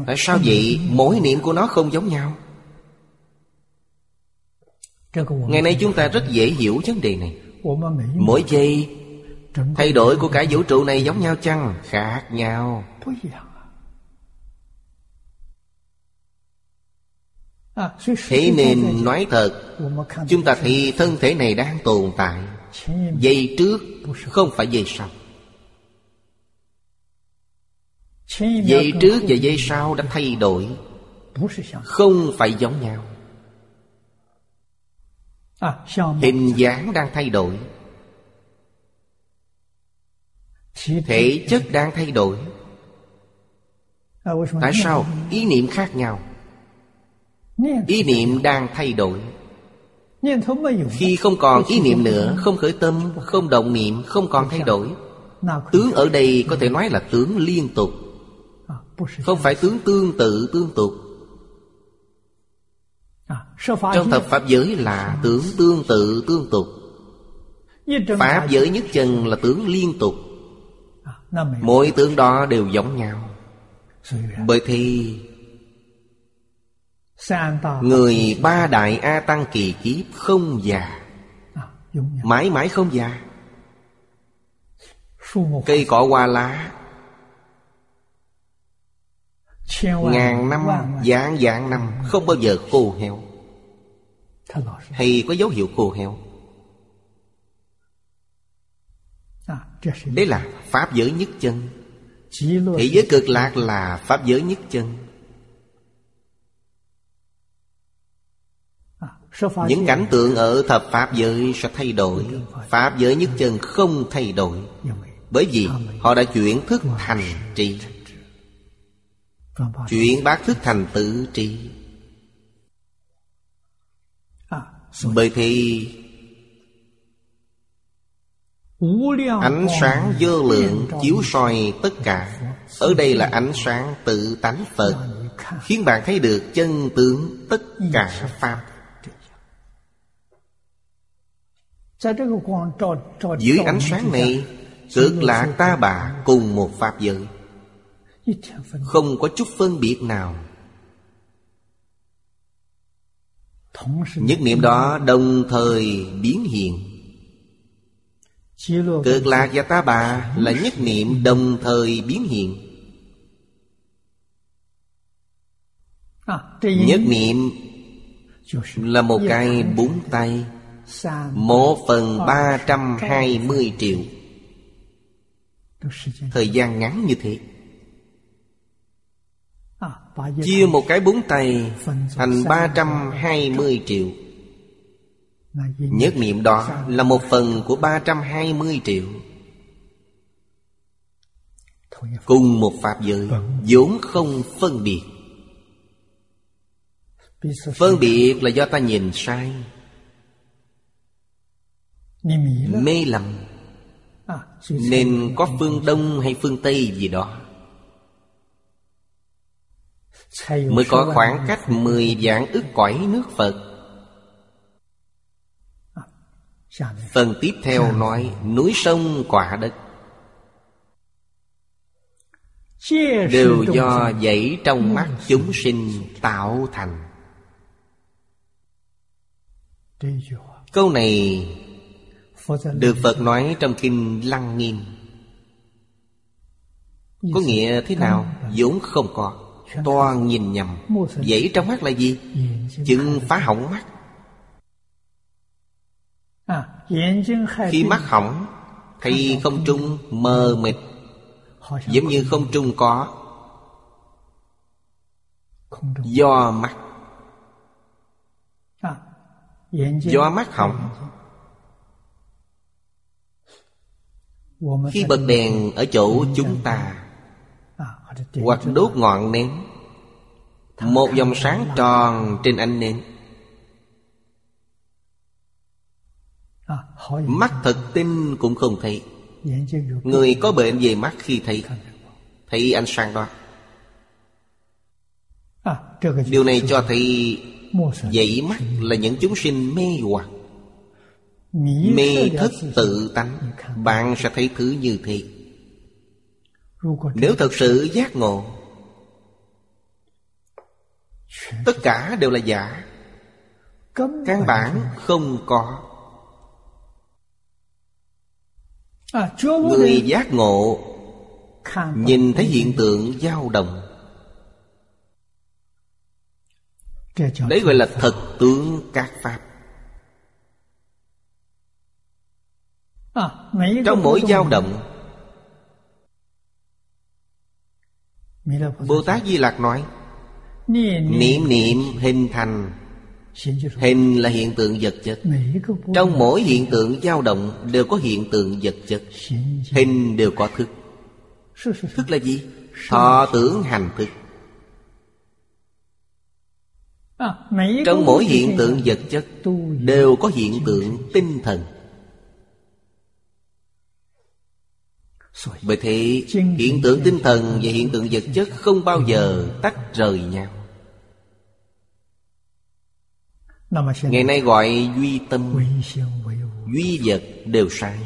Tại sao vậy? Mỗi niệm của nó không giống nhau. Ngày nay chúng ta rất dễ hiểu vấn đề này. Mỗi giây Thay đổi của cả vũ trụ này giống nhau chăng? Khác nhau. Thế nên nói thật Chúng ta thì thân thể này đang tồn tại. Giây trước không phải giây sau Dây trước và dây sau đã thay đổi. Không phải giống nhau. Hình dáng đang thay đổi. Thể chất đang thay đổi. Tại sao? ý niệm khác nhau. Ý niệm đang thay đổi. Khi không còn ý niệm nữa Không khởi tâm, không động niệm Không còn thay đổi. Tướng ở đây có thể nói là tướng liên tục. Không phải tướng tương tự tương tục. Trong thập Pháp giới là tướng tương tự tương tục. Pháp giới nhất chân là tướng liên tục. Mỗi tướng đó đều giống nhau. Bởi thì Người ba đại A Tăng kỳ kiếp không già. Mãi mãi không già. Cây cỏ hoa lá Ngàn năm, dạng dạng năm Không bao giờ khô héo. Hay có dấu hiệu khô héo. Đấy là Pháp giới nhất chân. Thế giới cực lạc là Pháp giới nhất chân. Những cảnh tượng ở thập Pháp giới sẽ thay đổi. Pháp giới nhất chân không thay đổi. Bởi vì họ đã chuyển thức thành trị chuyển bát thức thành tự tri. Bởi thì Ánh sáng vô lượng chiếu soi tất cả. Ở đây là ánh sáng tự tánh Phật Khiến bạn thấy được chân tướng tất cả Pháp. Dưới ánh sáng này Cực lạc ta bà cùng một Pháp giới. Không có chút phân biệt nào. Nhất niệm đó đồng thời biến hiện. Cực lạc và ta bà là nhất niệm đồng thời biến hiện. Nhất niệm là một cái búng tay. Một phần ba trăm hai mươi triệu. Thời gian ngắn như thế. Chia một cái búng tay thành 320 triệu. Nhất niệm đó là một phần của 320 triệu. Cùng một Pháp giới vốn không phân biệt. Phân biệt là do ta nhìn sai. Mê lầm. Nên có phương Đông hay phương Tây gì đó. Mới có khoảng cách mười vạn ức cõi nước Phật. Phần tiếp theo nói núi sông quả đất. Đều do dãy trong mắt chúng sinh tạo thành. Câu này được Phật nói trong Kinh Lăng Nghiêm. Có nghĩa thế nào? vốn không có. Toàn nhìn nhầm. Dãy trong mắt là gì? Chừng phá hỏng mắt. Khi mắt hỏng Thì không trung mờ mịt, Giống như không trung có Do mắt. Do mắt hỏng. Khi bật đèn ở chỗ chúng ta hoặc đốt ngọn nến. Một dòng sáng tròn trên ánh nến. Mắt thật tinh cũng không thấy. Người có bệnh về mắt khi thấy. Thấy ánh sáng đó. Điều này cho thấy dậy mắt là những chúng sinh mê hoặc. Mê thất tự tánh. Bạn sẽ thấy thứ như thế. Nếu thật sự giác ngộ Tất cả đều là giả. Căn bản không có. Người giác ngộ Nhìn thấy hiện tượng dao động. Đấy gọi là thật tướng các Pháp. À, Trong mỗi dao động Bồ Tát Di Lặc nói Niệm niệm hình thành Hình là hiện tượng vật chất. Trong mỗi hiện tượng dao động đều có hiện tượng vật chất. Hình đều có thức. Thức là gì? Thọ tưởng hành thức. Trong mỗi hiện tượng vật chất Đều có hiện tượng tinh thần. Bởi thế hiện tượng tinh thần và hiện tượng vật chất không bao giờ tách rời nhau. Ngày nay gọi duy tâm Duy vật đều sai.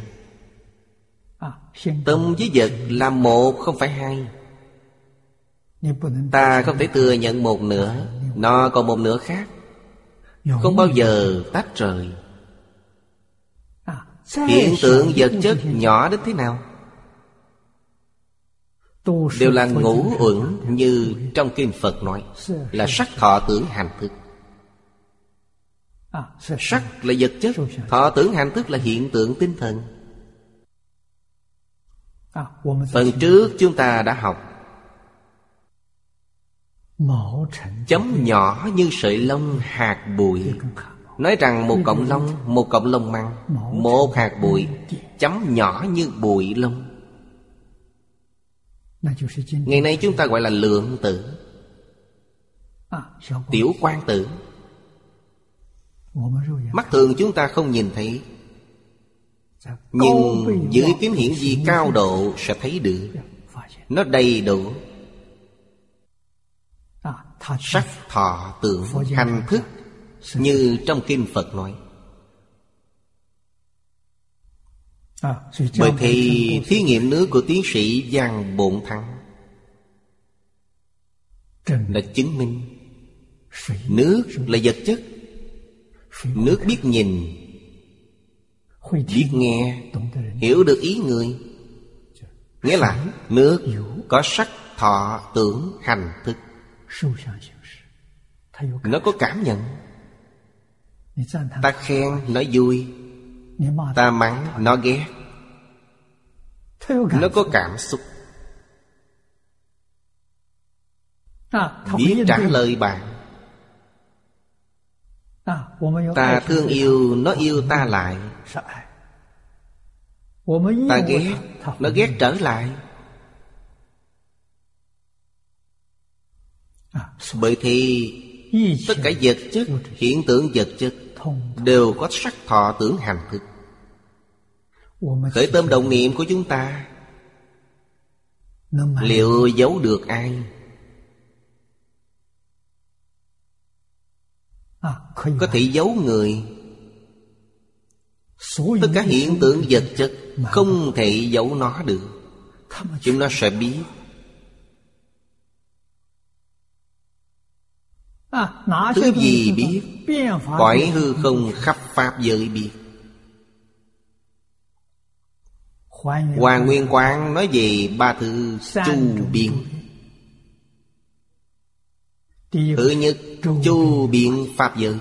Tâm với vật là một không phải hai. Ta không thể thừa nhận một nữa Nó còn một nửa khác. Không bao giờ tách rời. Hiện tượng vật chất nhỏ đến thế nào? đều là ngũ uẩn như trong kinh phật nói là sắc thọ tưởng hành thức. Sắc là vật chất thọ tưởng hành thức là hiện tượng tinh thần. Phần trước chúng ta đã học. Chấm nhỏ như sợi lông hạt bụi. Nói rằng một cộng lông một cộng lông măng một hạt bụi. chấm nhỏ như bụi lông. Ngày nay chúng ta gọi là lượng tử. Tiểu quan tử. Mắt thường chúng ta không nhìn thấy. Nhưng dưới kiếm hiển vi cao độ sẽ thấy được. Nó đầy đủ. Sắc thọ tưởng hành thức Như trong Kinh Phật nói. Bởi thì thí nghiệm nước của tiến sĩ Giang Bộn Thắng Đã chứng minh Nước là vật chất. Nước biết nhìn Biết nghe Hiểu được ý người. Nghĩa là nước có sắc thọ tưởng hành thức. Nó có cảm nhận. Ta khen, nói vui. Ta mắng nó ghét. Nó có cảm xúc. Biết trả lời bạn. Ta thương yêu Nó yêu ta lại. Ta ghét Nó ghét trở lại. Bởi thì Tất cả vật chất Hiện tượng vật chất đều có sắc thọ tưởng hành thức. Khởi tâm động niệm của chúng ta liệu giấu được ai? Có thể giấu người. Tất cả hiện tượng vật chất không thể giấu nó được. Chúng nó sẽ biết. Thứ gì biết? Cõi hư không khắp Pháp giới biết. Hoàng Nguyên Quán nói về ba thứ chu biến Thứ nhất chu biến Pháp giới.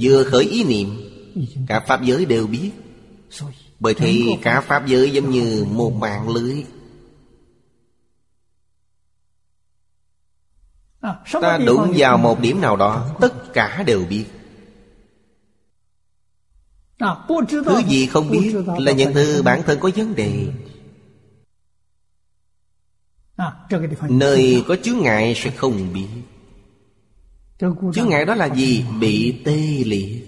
Vừa khởi ý niệm Cả Pháp giới đều biết. Bởi thế cả Pháp giới giống như một mạng lưới. ta đụng vào một điểm nào đó tất cả đều biết. Thứ gì không biết là nhận thư bản thân có vấn đề. Nơi có chướng ngại sẽ không biết. Chướng ngại đó là gì? bị tê liệt.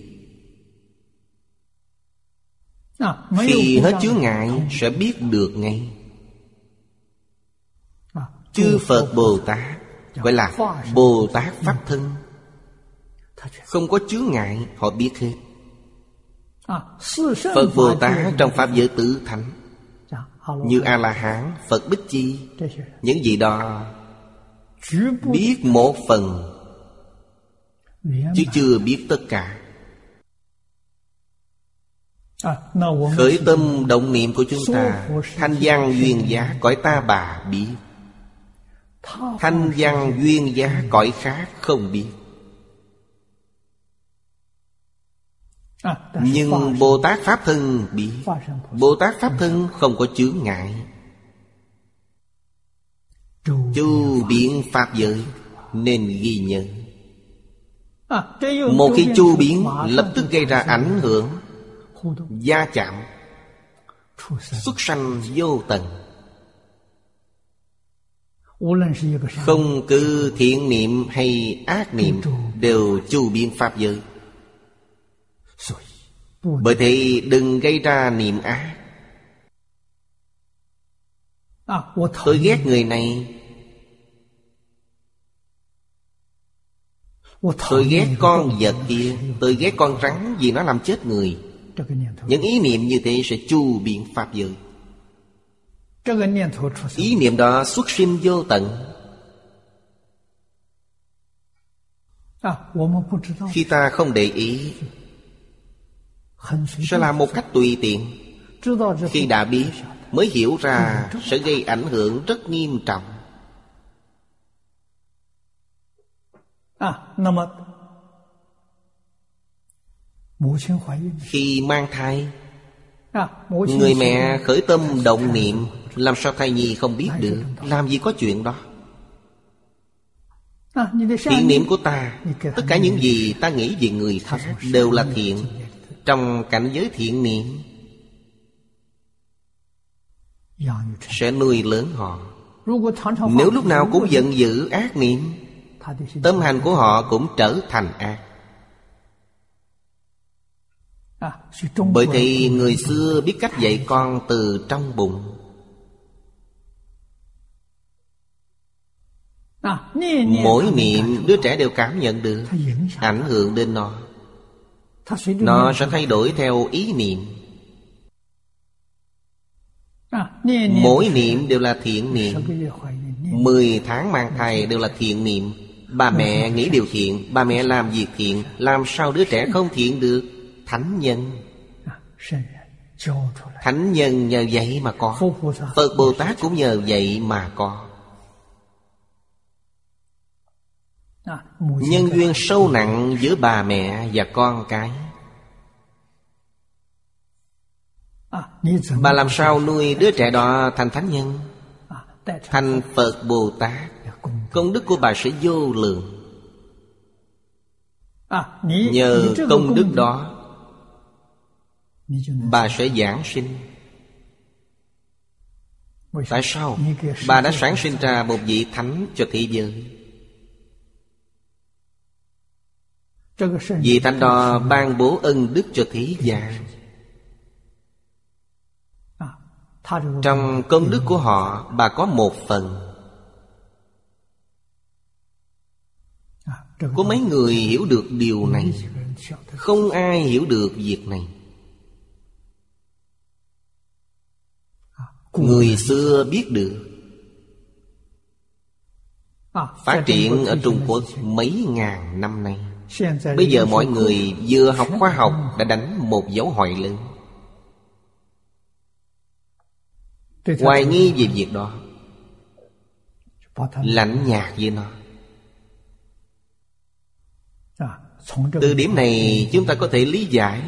Khi hết chướng ngại sẽ biết được ngay. Chư phật bồ tát Gọi là Bồ Tát Pháp Thân. Không có chướng ngại, Họ biết hết. Phật Bồ Tát trong Pháp giới tứ thánh. Như A-la-hán, Phật Bích Chi, Những gì đó Biết một phần, Chứ chưa biết tất cả. Khởi tâm động niệm của chúng ta, Thanh văn duyên giá cõi ta bà biết Thanh văn duyên giá cõi khác không biết. Nhưng Bồ Tát Pháp Thân biết. Bồ Tát Pháp Thân không có chướng ngại. Chu biến Pháp giới Nên ghi nhớ. Một khi chu biến Lập tức gây ra ảnh hưởng, Gia chạm, Xuất sanh vô tận. Không cứ thiện niệm hay ác niệm Đều chu biên pháp giới. Bởi thế đừng gây ra niệm ác. À, Tôi ghét người này. Tôi ghét con vật kia. Tôi ghét con rắn vì nó làm chết người. Những ý niệm như thế sẽ chu biện pháp giới. Ý niệm đó xuất sinh vô tận. Khi ta không để ý Sẽ làm một cách tùy tiện. Khi đã biết Mới hiểu ra Sẽ gây ảnh hưởng rất nghiêm trọng. Khi mang thai Người mẹ khởi tâm động niệm. Làm sao thai nhi không biết được? Làm gì có chuyện đó? Thiện niệm của ta Tất cả những gì ta nghĩ về người thân Đều là thiện. Trong cảnh giới thiện niệm Sẽ nuôi lớn họ. Nếu lúc nào cũng giận dữ ác niệm Tâm hành của họ cũng trở thành ác. Bởi thì người xưa biết cách dạy con từ trong bụng. Mỗi niệm đứa trẻ đều cảm nhận được Ảnh hưởng đến nó. Nó sẽ thay đổi theo ý niệm. Mỗi niệm đều là thiện niệm. Mười tháng mang thai đều là thiện niệm. Bà mẹ nghĩ điều thiện Bà mẹ làm việc thiện. Làm sao đứa trẻ không thiện được? Thánh nhân. Thánh nhân nhờ vậy mà có. Phật Bồ Tát cũng nhờ vậy mà có. nhân duyên sâu nặng giữa bà mẹ và con cái. Bà làm sao nuôi đứa trẻ đó thành thánh nhân? Thành phật bồ tát. Công đức của bà sẽ vô lượng. Nhờ công đức đó bà sẽ giảng sinh. Tại sao? Bà đã sáng sinh ra một vị thánh cho thế giới. Vì thánh đó ban bố ân đức cho thế gian. Trong công đức của họ Bà có một phần. Có mấy người hiểu được điều này? Không ai hiểu được việc này. Người xưa biết được. Phát triển ở Trung Quốc mấy ngàn năm nay. Bây giờ mọi người vừa học khoa học Đã đánh một dấu hỏi lớn. Hoài nghi về việc đó. Lạnh nhạt với nó. Từ điểm này chúng ta có thể lý giải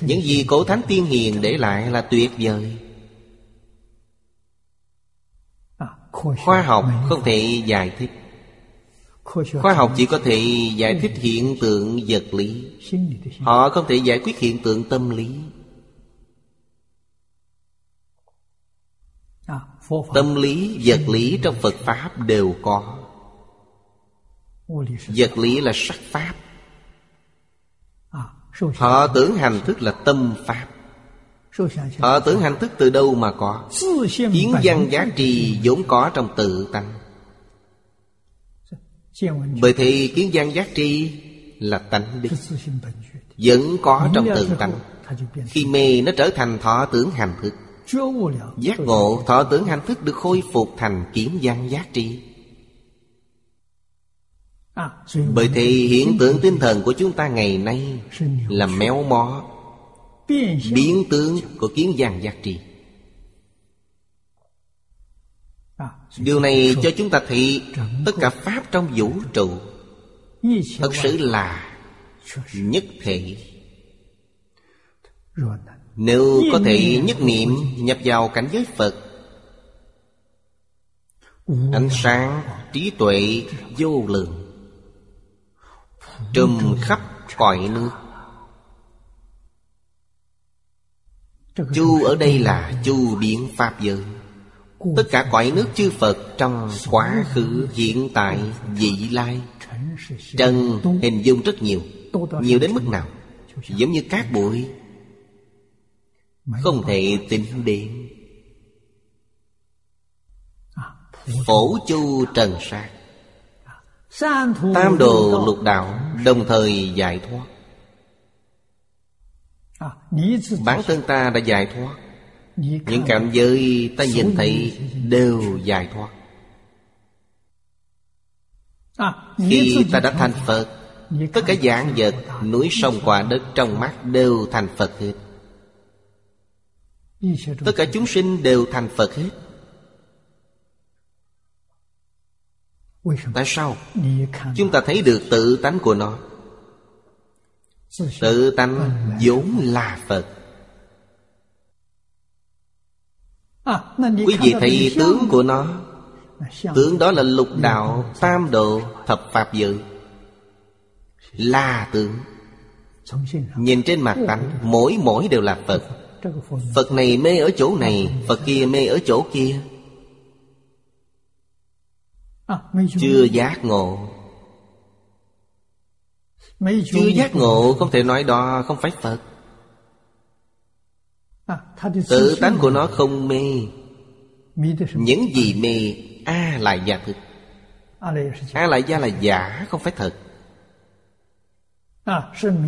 Những gì cổ thánh tiên hiền để lại là tuyệt vời. Khoa học không thể giải thích khoa học chỉ có thể giải thích hiện tượng vật lý. họ không thể giải quyết hiện tượng tâm lý. Tâm lý vật lý trong phật pháp đều có. Vật lý là sắc pháp. Họ tưởng hành thức là tâm pháp. Họ tưởng hành thức từ đâu mà có? Kiến văn giá trị vốn có trong tự tánh. Bởi thì kiến gian giác tri là tánh đích Vẫn có trong tự tánh Khi mê nó trở thành thọ tưởng hành thức. Giác ngộ thọ tưởng hành thức được khôi phục thành kiến gian giác tri. Bởi thì hiện tượng tinh thần của chúng ta ngày nay Là méo mó Biến tướng của kiến gian giác tri. điều này cho chúng ta thị tất cả pháp trong vũ trụ thật sự là nhất thể. Nếu có thể nhất niệm nhập vào cảnh giới phật ánh sáng trí tuệ vô lượng trùm khắp cõi nước. chu ở đây là chu biến pháp giới. Tất cả cõi nước chư Phật trong quá khứ, hiện tại, vị lai. Trần hình dung rất nhiều. Nhiều đến mức nào? Giống như cát bụi. Không thể tính đến. Phổ chu trần sát Tam đồ lục đạo Đồng thời giải thoát. Bản thân ta đã giải thoát. Những cảm giới ta nhìn thấy đều giải thoát. Khi ta đã thành Phật Tất cả dạng vật Núi sông quả đất trong mắt đều thành Phật hết. Tất cả chúng sinh đều thành Phật hết. Tại sao? Chúng ta thấy được tự tánh của nó. Tự tánh vốn là Phật. Quý vị thấy tướng của nó. Tướng đó là lục đạo, tam độ, thập pháp dự. Là tướng. Nhìn trên mặt tánh Mỗi mỗi đều là Phật. Phật này mê ở chỗ này Phật kia mê ở chỗ kia. Chưa giác ngộ. Chưa giác ngộ không thể nói đó không phải Phật. Tự tánh của nó không mê. Những gì mê A à là giả thực. A à là giả là giả không phải thật.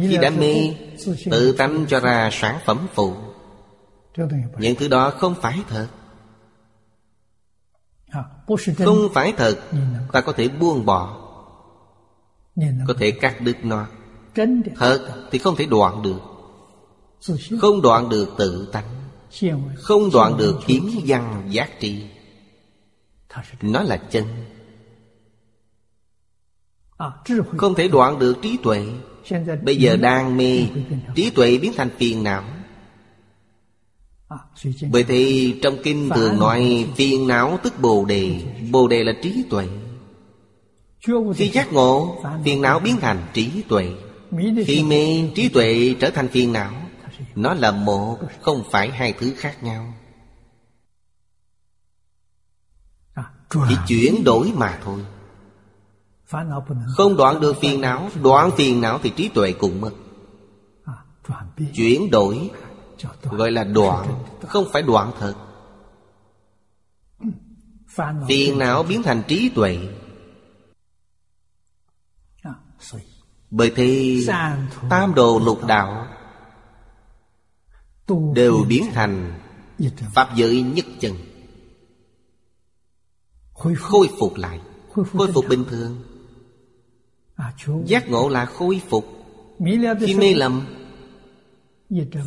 Khi đã mê Tự tánh cho ra sản phẩm phụ Những thứ đó không phải thật. Không phải thật. Ta có thể buông bỏ. Có thể cắt đứt nó. Thật thì không thể đoạn được. Không đoạn được tự tánh Không đoạn được kiến văn giác tri. Nó là chân. Không thể đoạn được trí tuệ. Bây giờ đang mê Trí tuệ biến thành phiền não. Bởi thì trong kinh thường nói Phiền não tức bồ đề. Bồ đề là trí tuệ. Khi giác ngộ Phiền não biến thành trí tuệ. Khi mê trí tuệ trở thành phiền não nó là một Không phải hai thứ khác nhau. Chỉ chuyển đổi mà thôi. Không đoạn được phiền não Đoạn phiền não thì trí tuệ cũng mất. Chuyển đổi Gọi là đoạn Không phải đoạn thật. Phiền não biến thành trí tuệ. Bởi thế Tam đồ lục đạo đều biến thành pháp giới nhất chân. Khôi phục lại khôi phục bình thường. Giác ngộ là khôi phục. Khi mê lầm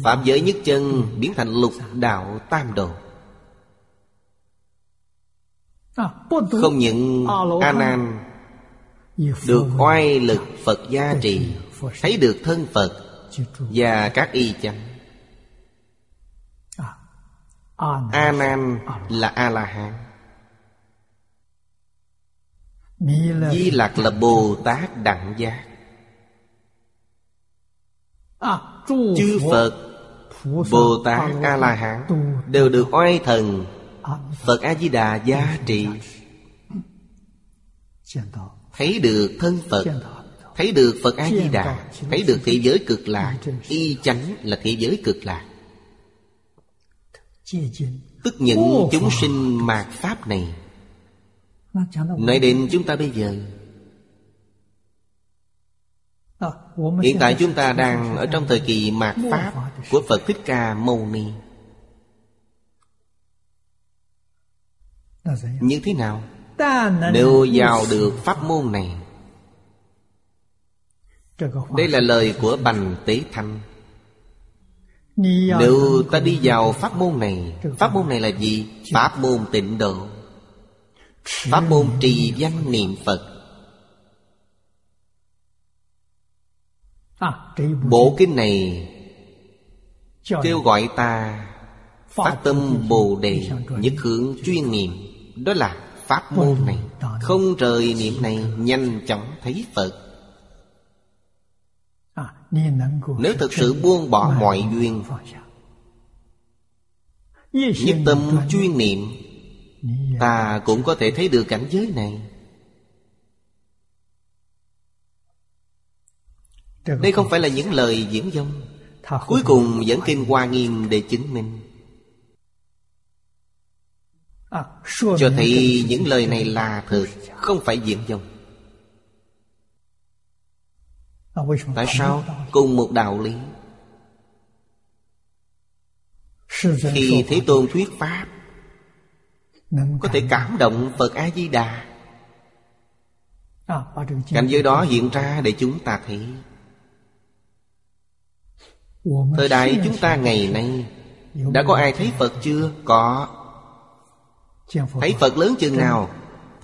phạm giới nhất chân biến thành lục đạo tam đồ. Không những a nan được oai lực phật gia trì thấy được thân phật và các y chánh a nan là a la hán di lạc là bồ tát đẳng giác. Chư phật bồ tát a la hán đều được oai thần. Phật. A di đà gia trị thấy được thân phật thấy được phật a di đà thấy được thế giới cực lạc. Y chánh là thế giới cực lạc. Tức những chúng sinh mạt Pháp này. Nói đến chúng ta bây giờ. Hiện tại chúng ta đang ở trong thời kỳ mạt Pháp Của Phật Thích Ca Mâu Ni. Như thế nào? Nếu vào được pháp môn này Đây là lời của Bành Tế Thanh. Nếu ta đi vào pháp môn này Pháp môn này là gì? Pháp môn tịnh độ. Pháp môn trì danh niệm Phật. Bộ kinh này Kêu gọi ta Phát tâm Bồ Đề Nhất hướng chuyên niệm. Đó là pháp môn này. Không rời niệm này Nhanh chóng thấy Phật. Nếu thực sự buông bỏ mọi duyên Nhất tâm chuyên niệm Ta cũng có thể thấy được cảnh giới này. Đây không phải là những lời diễn dông Cuối cùng dẫn kinh Hoa Nghiêm để chứng minh. Cho thấy những lời này là thật Không phải diễn dông. Tại sao? Cùng một đạo lý. Khi Thế Tôn thuyết Pháp Có thể cảm động Phật A-di-đà. Cảnh giới đó hiện ra để chúng ta thấy. Thời đại chúng ta ngày nay Đã có ai thấy Phật chưa? Có. Thấy Phật lớn chừng nào?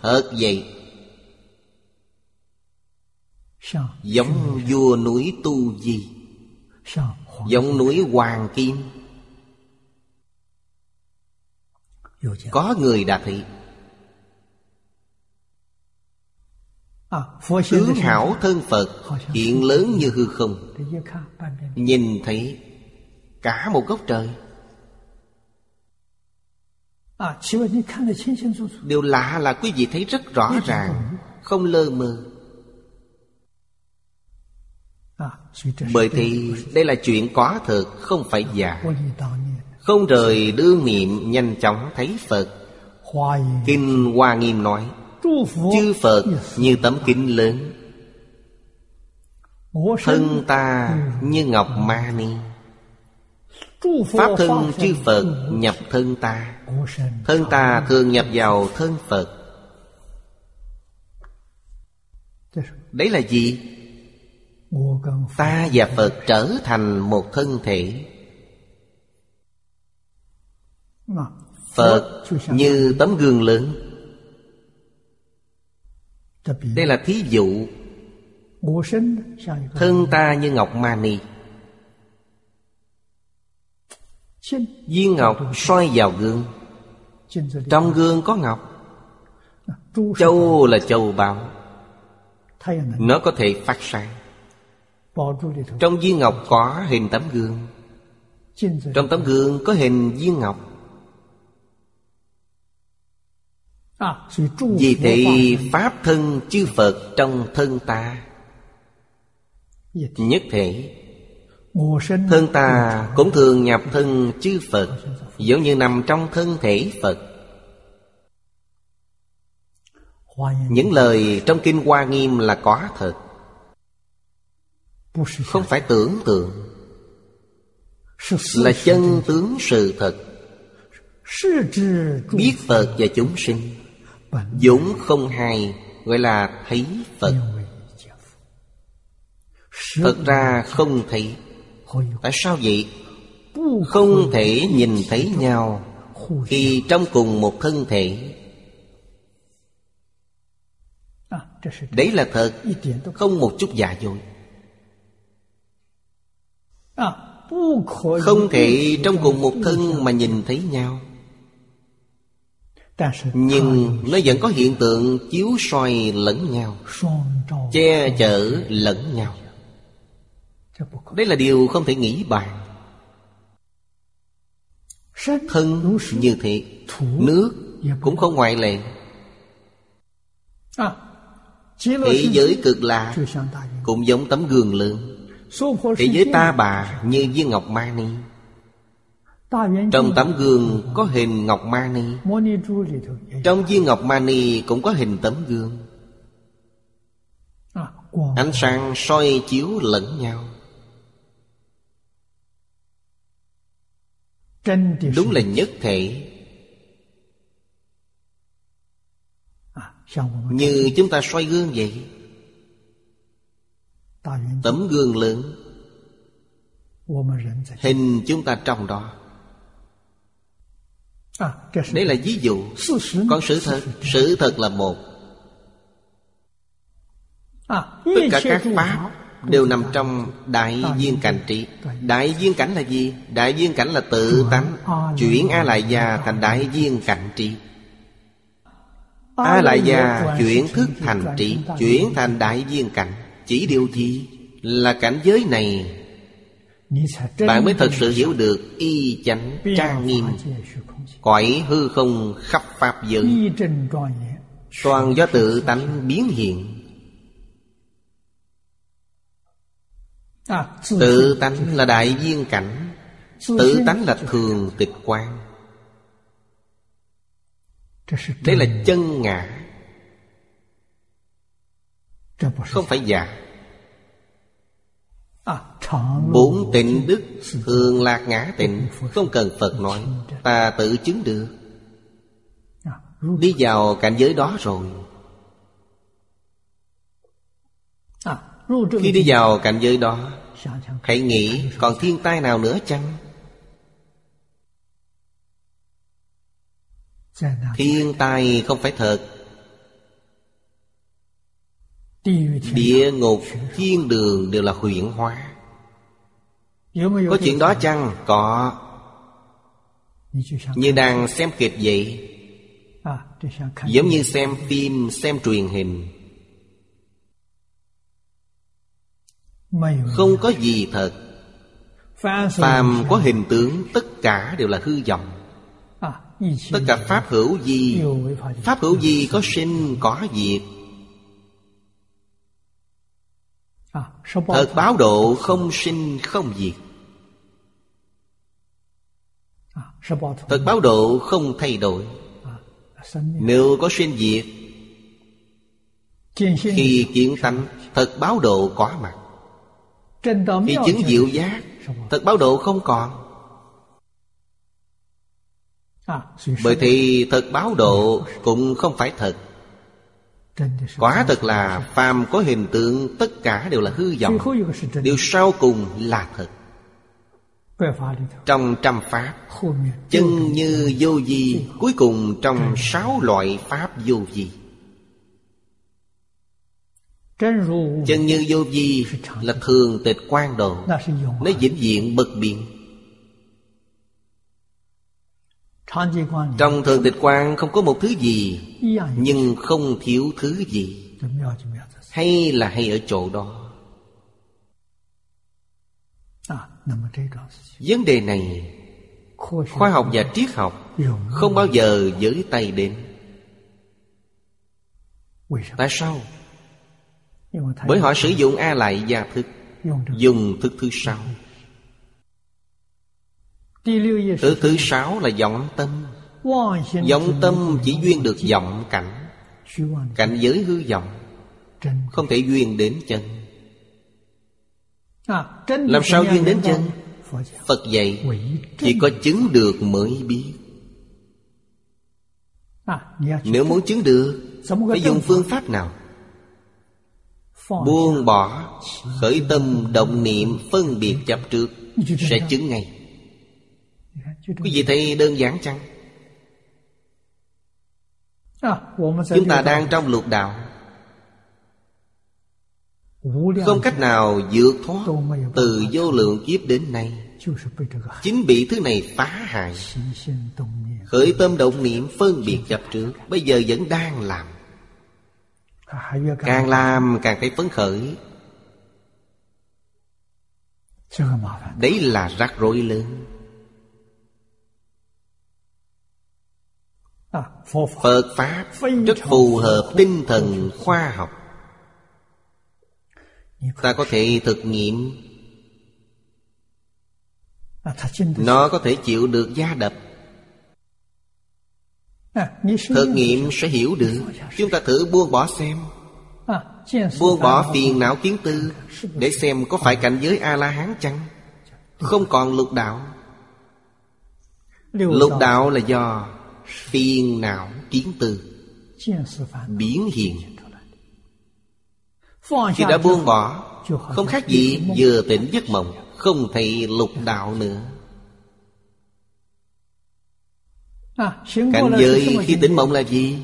Thật vậy. Giống vua núi Tu Di. Giống núi Hoàng Kim. Có người đạt thị. Tướng hảo thân Phật Hiện lớn như hư không. Nhìn thấy Cả một góc trời. Điều lạ là quý vị thấy rất rõ ràng Không lơ mơ. Bởi thì đây là chuyện có thực Không phải giả. Không rời đương niệm nhanh chóng thấy Phật. Kinh Hoa Nghiêm nói Chư Phật như tấm kính lớn. Thân ta như ngọc ma ni. Pháp thân chư Phật nhập thân ta. Thân ta thường nhập vào thân Phật. Đấy là gì? Ta và Phật trở thành một thân thể. Phật như tấm gương lớn. Đây là thí dụ. Thân ta như ngọc mani. Viên ngọc soi vào gương. Trong gương có ngọc. Châu là châu báu. Nó có thể phát sáng. Trong viên ngọc có hình tấm gương. Trong tấm gương có hình viên ngọc. Vì thị Pháp thân chư Phật trong thân ta. Nhất thể Thân ta cũng thường nhập thân chư Phật Giống như nằm trong thân thể Phật. Những lời trong Kinh Hoa Nghiêm là có thật không phải tưởng tượng. Là chân tướng sự thật. Biết phật và chúng sinh. Dũng không hài gọi là thấy phật. Thật ra không thấy. Tại sao vậy? Không thể nhìn thấy nhau khi trong cùng một thân thể. Đấy là thật. Không một chút giả dối. Không thể trong cùng một thân mà nhìn thấy nhau. Nhưng nó vẫn có hiện tượng chiếu soi lẫn nhau Che chở lẫn nhau. Đây là điều không thể nghĩ bàn. Thân như thế Nước cũng không ngoại lệ. Thế giới cực lạ Cũng giống tấm gương lượng Thế giới ta bà như viên ngọc ma ni. Trong tấm gương có hình ngọc ma ni. Trong viên ngọc ma ni cũng có hình tấm gương. Ánh sáng soi chiếu lẫn nhau. Đúng là nhất thể. Như chúng ta soi gương vậy tấm gương lớn. hình chúng ta trong đó. À, Đấy là ví dụ. Còn sự thật. sự thật là một. À, Tất cả các pháp đều nằm trong đại viên cảnh trị. Đại viên cảnh là gì? Đại viên cảnh là tự tánh. Chuyển a lại già thành đại viên cảnh trị. A lại già chuyển thức thành trị chuyển thành đại viên cảnh. Chỉ điều gì là cảnh giới này. Bạn mới thật sự hiểu được Y chánh trang nghiêm, Cõi hư không khắp pháp giới. Toàn do tự tánh biến hiện. Tự tánh là đại viên cảnh, Tự tánh là thường tịch quan. Đây là chân ngã. Không phải giả Bốn tịnh đức thường lạc ngã tịnh Không cần Phật nói Ta tự chứng được. Đi vào cảnh giới đó rồi. Khi đi vào cảnh giới đó Hãy nghĩ còn thiên tai nào nữa chăng? Thiên tai không phải thật. Địa ngục thiên đường đều là huyện hóa. Có chuyện đó chăng? Có. Như đang xem kịch vậy Giống như xem phim, xem truyền hình. Không có gì thật. Phàm có hình tướng tất cả đều là hư vọng. Tất cả pháp hữu gì Pháp hữu gì có sinh, có diệt. Thật báo độ không sinh không diệt. Thật báo độ không thay đổi. Nếu có sinh diệt Khi kiến tánh Thật báo độ có mặt Khi chứng diệu giác Thật báo độ không còn. Bởi thì thật báo độ Cũng không phải thật. Quả thật là phàm có hình tượng, tất cả đều là hư vọng. Điều sau cùng là thật. Trong trăm pháp, Chân như vô di Cuối cùng trong sáu loại pháp vô di Chân như vô di là thường tịch quan độ, Nó vĩnh diện bậc biện trong thường tịch quan không có một thứ gì nhưng không thiếu thứ gì. Hay là hay ở chỗ đó. Vấn đề này khoa học và triết học không bao giờ giữ tay đến. Tại sao? Bởi họ sử dụng a lại gia thức dùng thức thứ sáu Thứ thứ sáu là vọng tâm. Vọng tâm chỉ duyên được vọng cảnh. Cảnh giới hư vọng, Không thể duyên đến chân. Làm sao duyên đến chân? Phật dạy, Chỉ có chứng được mới biết. Nếu muốn chứng được, Phải dùng phương pháp nào? Buông bỏ, Khởi tâm động niệm Phân biệt chấp trước, Sẽ chứng ngay. Quý vị thấy đơn giản chăng? Chúng ta đang trong lục đạo. Không cách nào vượt thoát Từ vô lượng kiếp đến nay. Chính bị thứ này phá hại. Khởi tâm động niệm phân biệt gặp trước. Bây giờ vẫn đang làm. Càng làm càng thấy phấn khởi. Đấy là rắc rối lớn. phật pháp rất phù hợp tinh thần khoa học. Ta có thể thực nghiệm. Nó có thể chịu được gia đập. Thực nghiệm sẽ hiểu được. Chúng ta thử buông bỏ xem. Buông bỏ phiền não kiến tư để xem có phải cảnh giới a la hán chăng không còn lục đạo. Lục đạo là do phiền não kiến tư? biến hiện khi đã buông bỏ không khác gì vừa tỉnh giấc mộng không thấy lục đạo nữa. À, Cảnh giới khi tỉnh mộng là gì?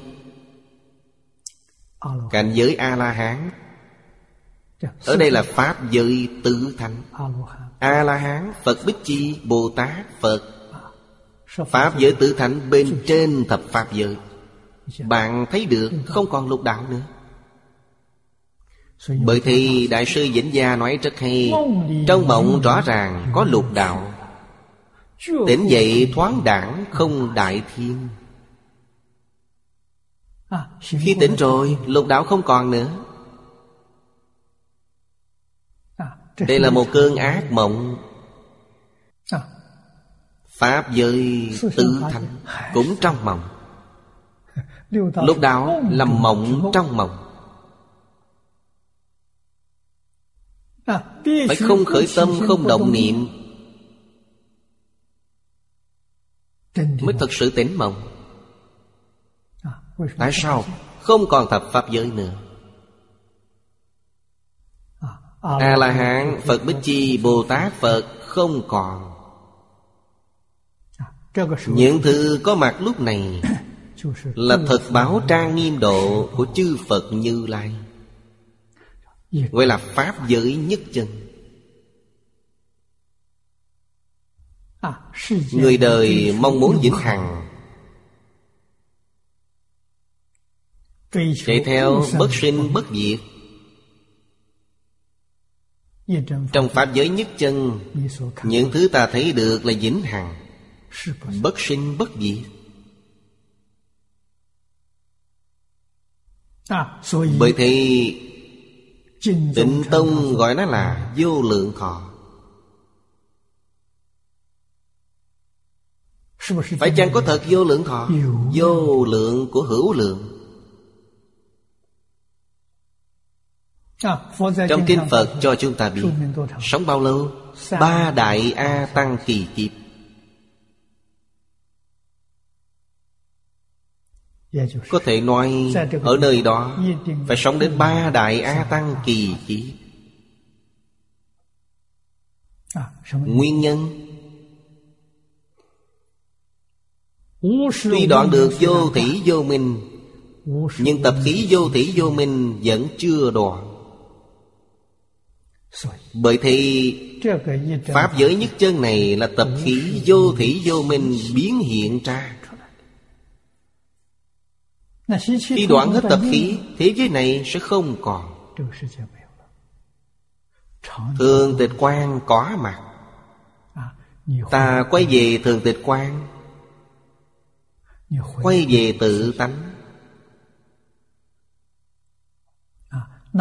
Cảnh giới a la hán dạ, ở đây là pháp giới tứ thánh. A la hán phật bích chi bồ tát phật Pháp giới tự thánh bên trên thập Pháp giới. Bạn thấy được, không còn lục đạo nữa. Bởi thì Đại sư Vĩnh Gia nói rất hay, Trong mộng rõ ràng có lục đạo. Tỉnh dậy thoáng đảng không đại thiên. Khi tỉnh rồi, lục đạo không còn nữa. Đây là một cơn ác mộng. Pháp giới tứ thánh Cũng trong mộng. Lúc đó làm mộng trong mộng. Phải không khởi tâm không động niệm? Mới thật sự tỉnh mộng. Tại sao không còn thập pháp giới nữa? A-la-hán, Phật Bích Chi, Bồ Tát, Phật không còn. Những thứ có mặt lúc này (coughs) Là thật báo trang nghiêm độ của chư Phật Như Lai. Gọi là Pháp giới nhất chân. À, Người đời mong muốn vĩnh hằng. Chạy theo bất sinh bất diệt. Trong Pháp giới nhất chân Những thứ ta thấy được là vĩnh hằng bất sinh bất diệt. Bởi thế tịnh tông gọi nó là vô lượng thọ. Phải chăng có thật vô lượng thọ? Vô lượng của hữu lượng. Trong kinh phật cho chúng ta biết sống bao lâu? Ba đại a tăng kỳ kiếp. Có thể nói ở nơi đó Phải sống đến ba đại A Tăng kỳ chỉ Nguyên nhân? Tuy đoạn được vô thủy vô minh Nhưng tập khí vô thủy vô minh vẫn chưa đoạn. Bởi thì Pháp giới nhất chân này là tập khí vô thủy vô minh biến hiện ra. Khi đoạn hết tập khí Thế giới này sẽ không còn. Thường tịch quan có mặt. Ta quay về thường tịch quan Quay về tự tánh.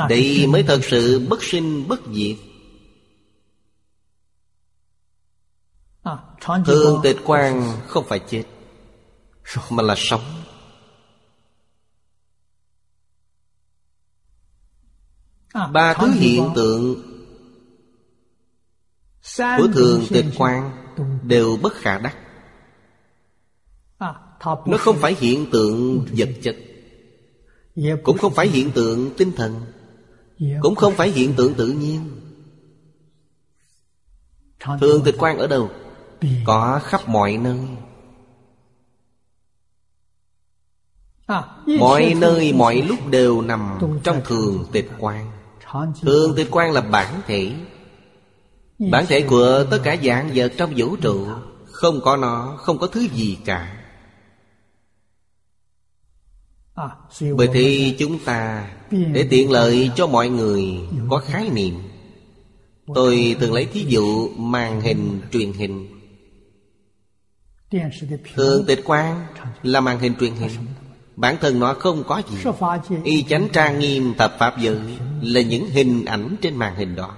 Đây mới thật sự bất sinh bất diệt. Thường tịch quan không phải chết Mà là sống. ba thứ hiện tượng của thường tịch quan đều bất khả đắc. Nó không phải hiện tượng vật chất cũng không phải hiện tượng tinh thần cũng không phải hiện tượng tự nhiên. Thường tịch quan ở đâu? có khắp mọi nơi. Mọi nơi mọi lúc đều nằm trong thường tịch quan. Thường tịch quan là bản thể. Bản thể của tất cả dạng vật trong vũ trụ Không có nó, không có thứ gì cả. Bởi thì chúng ta Để tiện lợi cho mọi người Có khái niệm. Tôi từng lấy thí dụ màn hình truyền hình. Thường tịch quan là màn hình truyền hình. Bản thân nó không có gì. Y chánh trang nghiêm thập pháp giới Là những hình ảnh trên màn hình đó.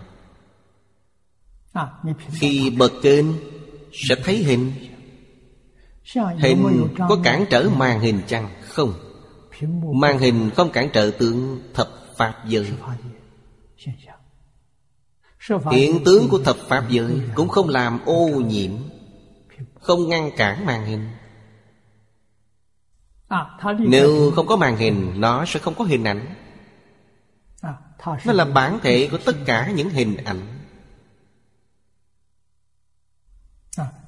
Khi bật kênh Sẽ thấy hình. Hình có cản trở màn hình chăng? Không. Màn hình không cản trở tượng thập pháp giới. Hiện tướng của thập pháp giới Cũng không làm ô nhiễm, Không ngăn cản màn hình. Nếu không có màn hình Nó sẽ không có hình ảnh. Nó là bản thể của tất cả những hình ảnh.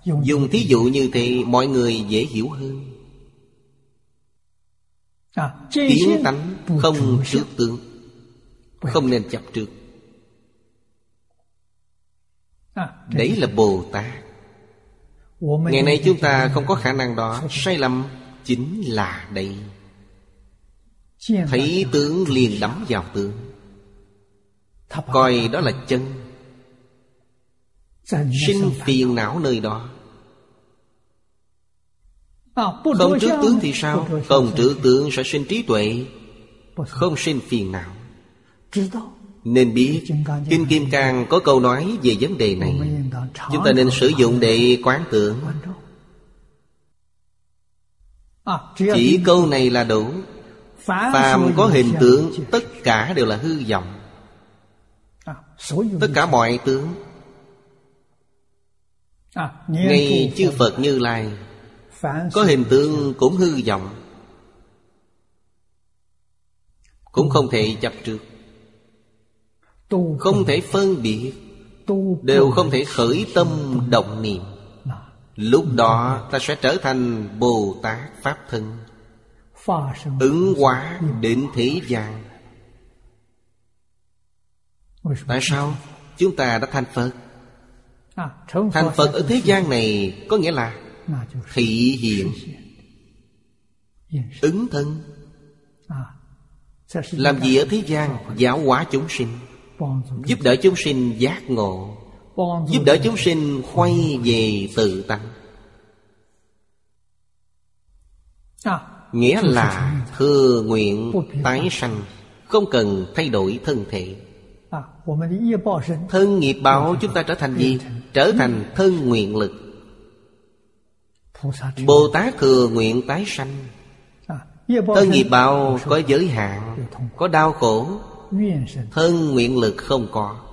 Dùng thí dụ như thế Mọi người dễ hiểu hơn. Kiến tánh không trước tượng Không nên chập trước. Đấy là Bồ Tát. Ngày nay chúng ta không có khả năng đó. Sai lầm chính là đây. Thấy tướng liền đắm vào tướng. Coi đó là chân. Sinh phiền não nơi đó. Không trước tướng thì sao? không trước tướng sẽ sinh trí tuệ. Không sinh phiền não. Nên biết Kinh Kim Cang có câu nói về vấn đề này. Chúng ta nên sử dụng để quán tưởng. À, Chỉ câu này là đủ. Phàm có hình tướng Tất cả đều là hư vọng. Tất cả mọi tướng. Ngay chư Phật Như Lai Có hình tướng cũng hư vọng. Cũng không thể chấp trước. Không thể phân biệt. Đều không thể khởi tâm động niệm. Lúc đó ta sẽ trở thành Bồ Tát Pháp Thân Ứng hóa đến thế gian. Tại sao? chúng ta đã thành Phật. Thành Phật ở thế gian này có nghĩa là Thị hiện Ứng thân. Làm gì ở thế gian? Giáo hóa chúng sinh. Giúp đỡ chúng sinh giác ngộ giúp đỡ chúng sinh quay về tự tánh nghĩa là thừa nguyện tái sanh không cần thay đổi thân thể. Thân nghiệp báo chúng ta trở thành gì? Trở thành thân nguyện lực. Bồ tát thừa nguyện tái sanh. Thân nghiệp báo có giới hạn có đau khổ. Thân nguyện lực không có.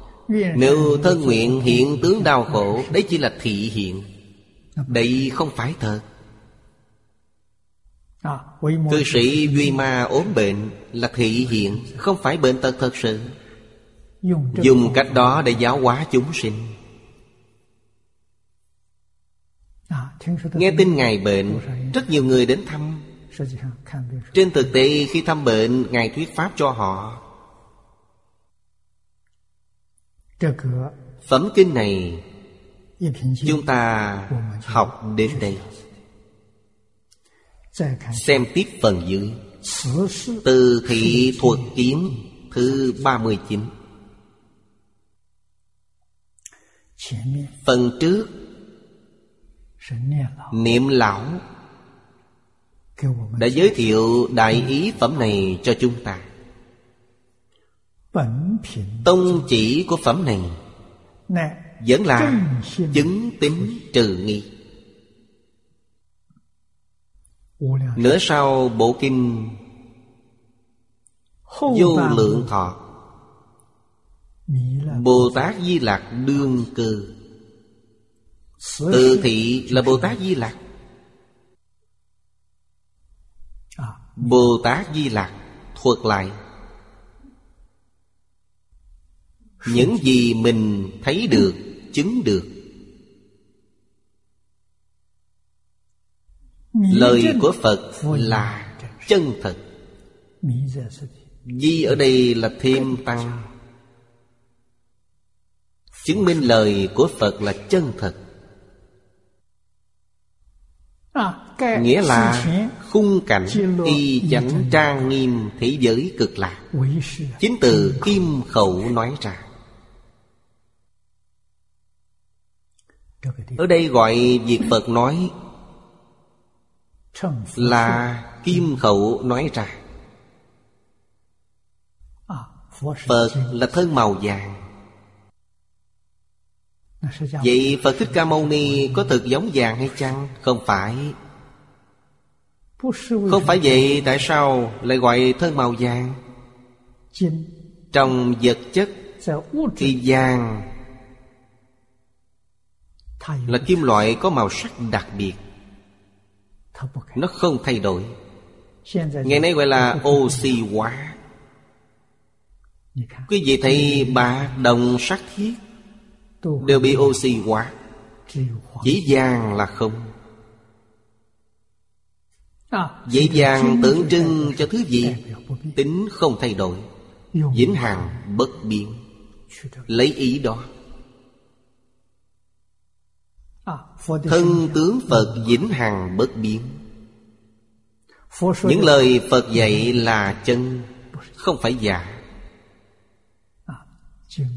Nếu thân nguyện hiện tướng đau khổ Đấy chỉ là thị hiện. Đây không phải thật. Cư sĩ Duy Ma ốm bệnh Là thị hiện Không phải bệnh tật thật sự. Dùng cách đó để giáo hóa chúng sinh. Nghe tin Ngài bệnh Rất nhiều người đến thăm. Trên thực tế khi thăm bệnh Ngài thuyết pháp cho họ. Phẩm kinh này Chúng ta học đến đây. Xem tiếp phần dưới. Từ thị thuật kiếm thứ 39 Phần trước Niệm lão Đã giới thiệu đại ý phẩm này cho chúng ta. Tông chỉ của phẩm này Vẫn là chứng tính trừ nghi. Nửa sau bộ kinh Vô lượng thọ. Bồ Tát Di Lặc đương cư Từ thị là Bồ Tát Di Lặc, Bồ Tát Di Lặc thuật lại. những gì mình thấy được chứng được. Lời của phật là chân thật. Di ở đây là thêm tăng. Chứng minh lời của phật là chân thật. Nghĩa là khung cảnh y chánh trang nghiêm thế giới cực lạc. Chính từ kim khẩu nói ra. ở đây gọi việc phật nói là kim khẩu nói ra. Phật là thân màu vàng. Vậy phật thích ca mâu ni có thực giống vàng hay chăng? Không phải. Không phải vậy tại sao lại gọi thân màu vàng? Trong vật chất thì vàng là kim loại có màu sắc đặc biệt. Nó không thay đổi. Ngày nay gọi là oxy hóa. Quý vị thấy bạc đồng sắt thiết đều bị oxy hóa. Chỉ vàng là không. Dễ dàng tượng trưng cho thứ gì? Tính không thay đổi. Vĩnh hằng bất biến. Lấy ý đó. Thân tướng Phật vĩnh hằng bất biến Những lời Phật dạy là chân Không phải giả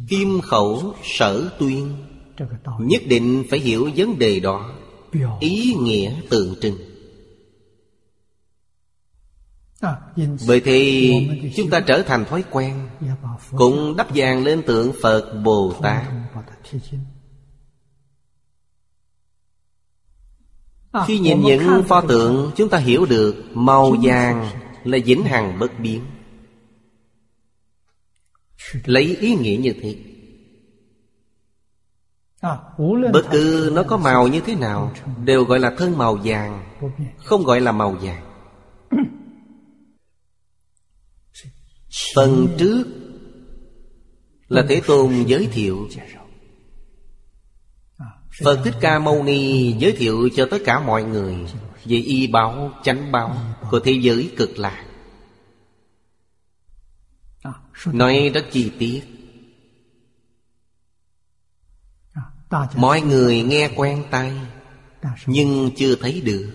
Kim khẩu sở tuyên Nhất định phải hiểu vấn đề đó Ý nghĩa tượng trưng Vậy thì chúng ta trở thành thói quen Cũng đắp vàng lên tượng Phật Bồ Tát Khi nhìn những pho tượng Chúng ta hiểu được Màu vàng là vĩnh hằng bất biến Lấy ý nghĩa như thế Bất cứ nó có màu như thế nào Đều gọi là thân màu vàng Không gọi là màu vàng Phần trước Là Thế Tôn giới thiệu Phật Thích Ca Mâu Ni giới thiệu cho tất cả mọi người Về y báo, chánh báo của thế giới cực lạc. Nói rất chi tiết. Mọi người nghe quen tay Nhưng chưa thấy được.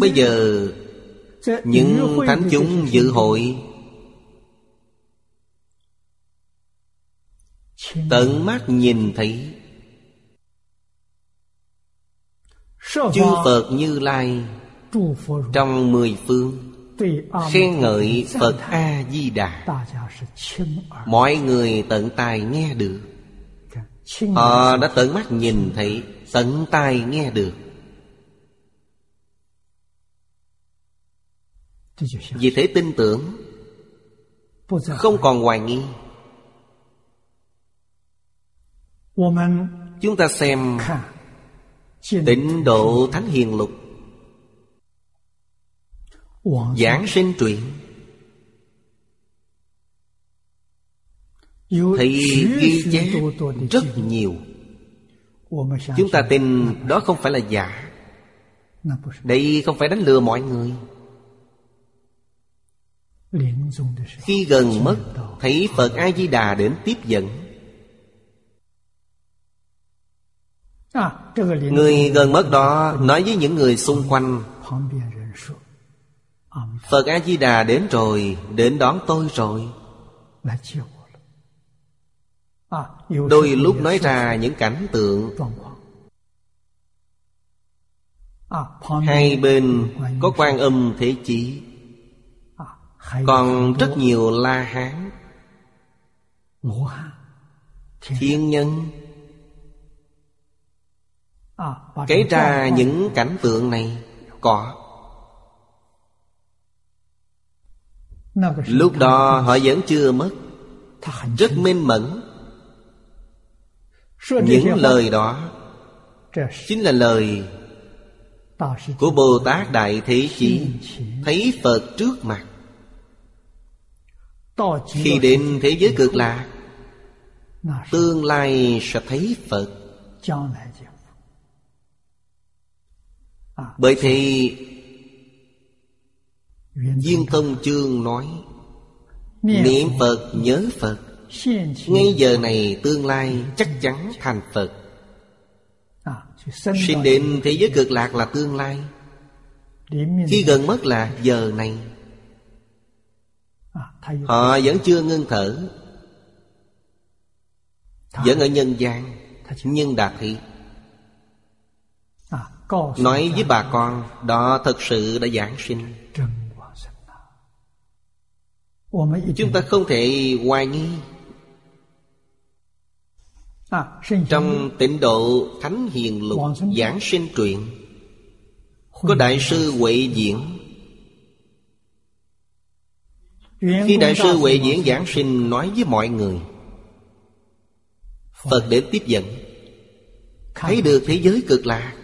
Bây giờ Những thánh chúng dự hội Tận mắt nhìn thấy. Chư Phật Như Lai, Trong mười phương, Khen ngợi Phật A-di-đà. Mọi người tận tài nghe được. Họ đã tận mắt nhìn thấy, Tận tai nghe được. Vì thế tin tưởng, Không còn hoài nghi. Chúng ta xem Tịnh độ Thánh Hiền Lục. Giảng sinh truyện. Thì ghi chép rất nhiều. Chúng ta tin đó không phải là giả. Đây không phải đánh lừa mọi người. Khi gần mất Thấy Phật A-di-đà đến tiếp dẫn. Người gần mất đó nói với những người xung quanh Phật A-di-đà đến rồi, đến đón tôi rồi. Đôi lúc nói ra những cảnh tượng。Hai bên có quan âm thế chí Còn rất nhiều la hán。Thiên nhân。kể ra những cảnh tượng này có. Lúc đó họ vẫn chưa mất. Rất minh mẫn. Những lời đó chính là lời của bồ tát đại thế chí. thấy phật trước mặt. Khi đến thế giới cực lạc tương lai sẽ thấy phật. Bởi thế Duyên Tông Chương nói Niệm Phật nhớ Phật. Ngay giờ này tương lai chắc chắn thành Phật. Sinh định thế giới cực lạc là tương lai. Khi gần mất là giờ này. Họ vẫn chưa ngưng thở. Vẫn ở nhân gian Nhưng đạt thị. Nói với bà con Đó thật sự đã giảng sinh. Chúng ta không thể hoài nghi. Trong tịnh độ Thánh Hiền Lục Giảng sinh truyện Có Đại sư Huệ Diễn. Khi Đại sư Huệ Diễn giảng sinh nói với mọi người Phật đến tiếp dẫn. Thấy được thế giới cực lạc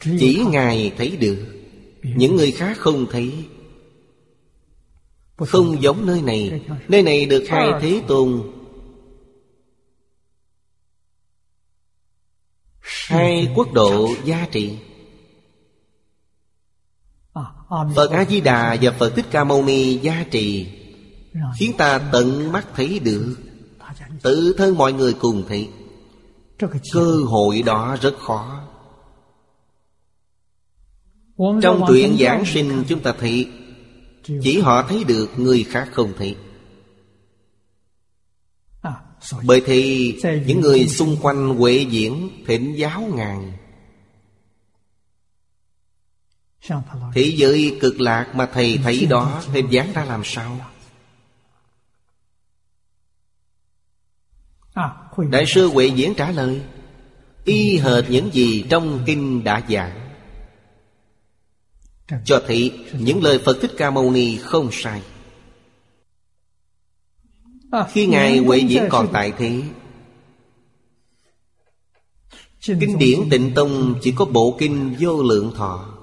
Chỉ Ngài thấy được, Những người khác không thấy. Không giống nơi này Nơi này được hai thế tôn. Hai quốc độ gia trị. Phật A-di-đà và Phật Thích Ca Mâu Ni gia trì Khiến ta tận mắt thấy được, Tự thân mọi người cùng thấy. Cơ hội đó rất khó. Trong truyện giảng sinh chúng ta thấy Chỉ họ thấy được người khác không thấy. Bởi thì những người xung quanh Huệ diễn thịnh giáo ngài Thế giới cực lạc mà thầy thấy đó Hình dáng ra làm sao? Đại sư Huệ Diễn trả lời Y hệt những gì trong kinh đã giảng Cho thấy những lời Phật Thích Ca Mâu Ni không sai. Khi Ngài Huệ Diễn còn tại thế Kinh điển tịnh tông chỉ có bộ kinh vô lượng thọ.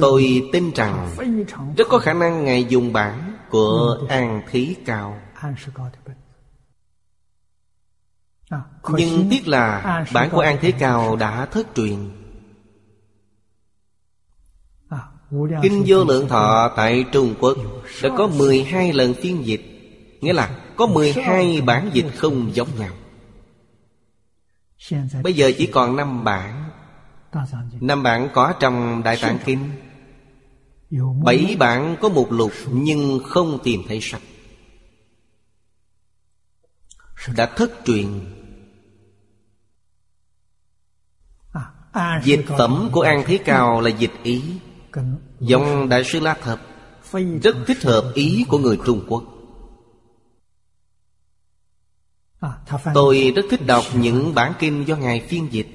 Tôi tin rằng Rất có khả năng Ngài dùng bản Của An Thí Cao Nhưng tiếc là Bản của An Thế Cao đã thất truyền. Kinh vô lượng thọ tại Trung Quốc Đã có 12 lần phiên dịch Nghĩa là có 12 bản dịch không giống nhau. Bây giờ chỉ còn 5 bản. Năm bản có trong Đại Tạng Kinh. Bảy bản có một lục Nhưng không tìm thấy sách Đã thất truyền. Dịch phẩm của An Thế Cao là dịch ý. Dòng Đại sư La Thập. Rất thích hợp ý của người Trung Quốc. Tôi rất thích đọc những bản kinh do Ngài phiên dịch.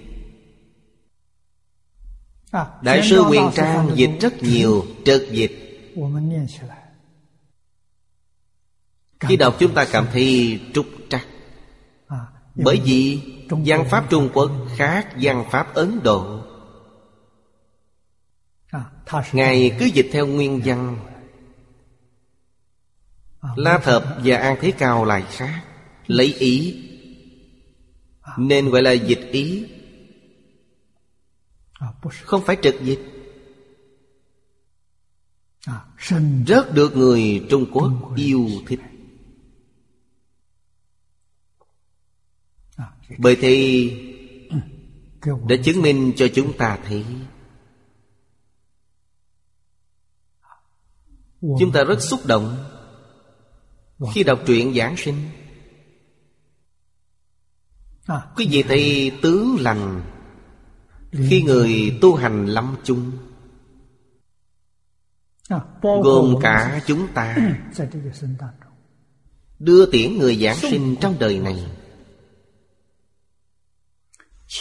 Đại sư Quyền Trang dịch rất nhiều trật dịch Khi đọc chúng ta cảm thấy trục trặc Bởi vì văn pháp Trung Quốc khác văn pháp Ấn Độ. Ngài cứ dịch theo nguyên văn. La Thập và An Thế Cao lại khác. Lấy ý. Nên gọi là dịch ý. Không phải trực dịch. Rất được người Trung Quốc. yêu thích Bởi thì Đã chứng minh cho chúng ta thấy, Chúng ta rất xúc động Khi đọc truyện Giảng sinh. Quý vị thấy tướng lành khi người tu hành lâm chung, Gồm cả chúng ta, Đưa tiễn người giảng sinh trong đời này.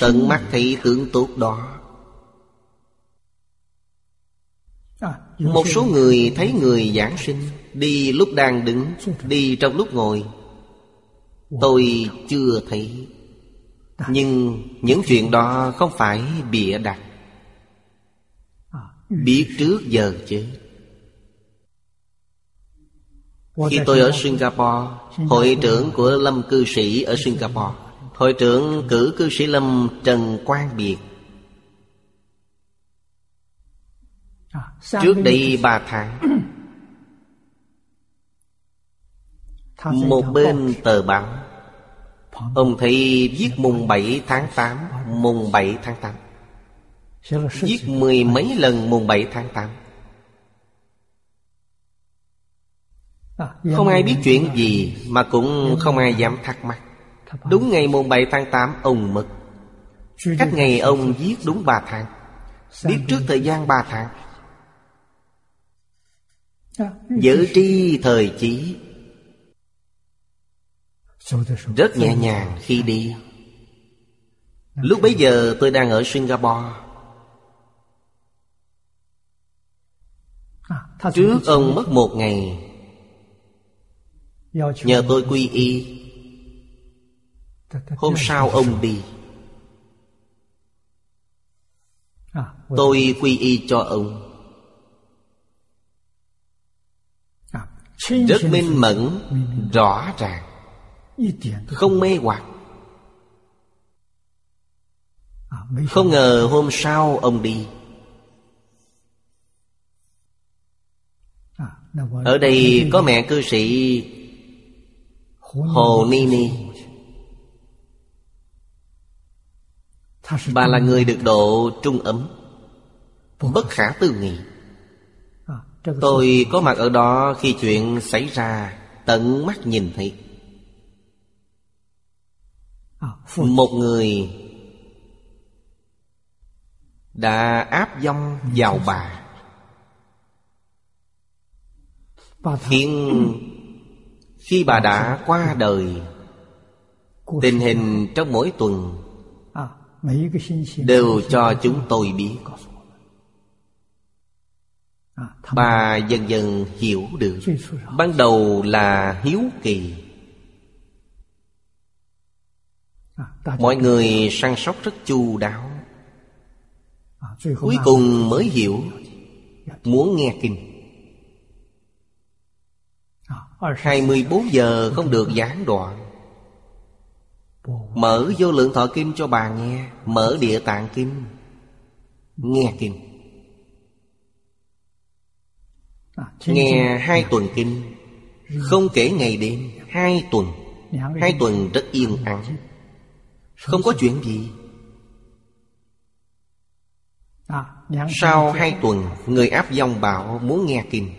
Tận mắt thấy tướng tốt đó. Một số người thấy người giảng sinh, Đi lúc đang đứng, Đi trong lúc ngồi. Tôi chưa thấy. Nhưng những chuyện đó không phải bịa đặt. Biết trước giờ chứ. Khi tôi ở Singapore, Hội trưởng của Lâm cư sĩ ở Singapore Hội trưởng cử cư sĩ Lâm Trần Quang Biệt. Trước đây ba tháng Một bên tờ báo Ông thấy viết mùng 7 tháng 8 Mùng 7 tháng 8 Viết mười mấy lần mùng 7 tháng 8 Không ai biết chuyện gì Mà cũng không ai dám thắc mắc Đúng ngày mùng 7 tháng 8 ông mất. Cách ngày ông viết đúng 3 tháng. Biết trước thời gian 3 tháng. Giữ tri thời chỉ rất nhẹ nhàng khi đi. Lúc bấy giờ tôi đang ở Singapore. Trước ông mất một ngày. Nhờ tôi quy y Hôm sau ông đi. Tôi quy y cho ông. Rất minh mẫn, Rõ ràng. Không mê hoặc. Không ngờ hôm sau ông đi. Ở đây có mẹ cư sĩ Hồ Ni Ni. Bà là người được độ trung ấm. Bất khả tư nghị. Tôi có mặt ở đó khi chuyện xảy ra Tận mắt nhìn thấy. Một người Đã áp dông vào bà. Khiến khi bà đã qua đời Tình hình trong mỗi tuần đều cho chúng tôi biết. Bà dần dần hiểu được. Ban đầu là hiếu kỳ. Mọi người săn sóc rất chu đáo. Cuối cùng mới hiểu. muốn nghe kinh. 24 giờ không được gián đoạn. Mở vô lượng thọ kinh cho bà nghe. Mở địa tạng kinh. Nghe kinh. Nghe hai tuần kinh. Không kể ngày đêm Hai tuần. Hai tuần rất yên ắng. Không có chuyện gì. Sau hai tuần Người áp dòng bảo muốn nghe kinh.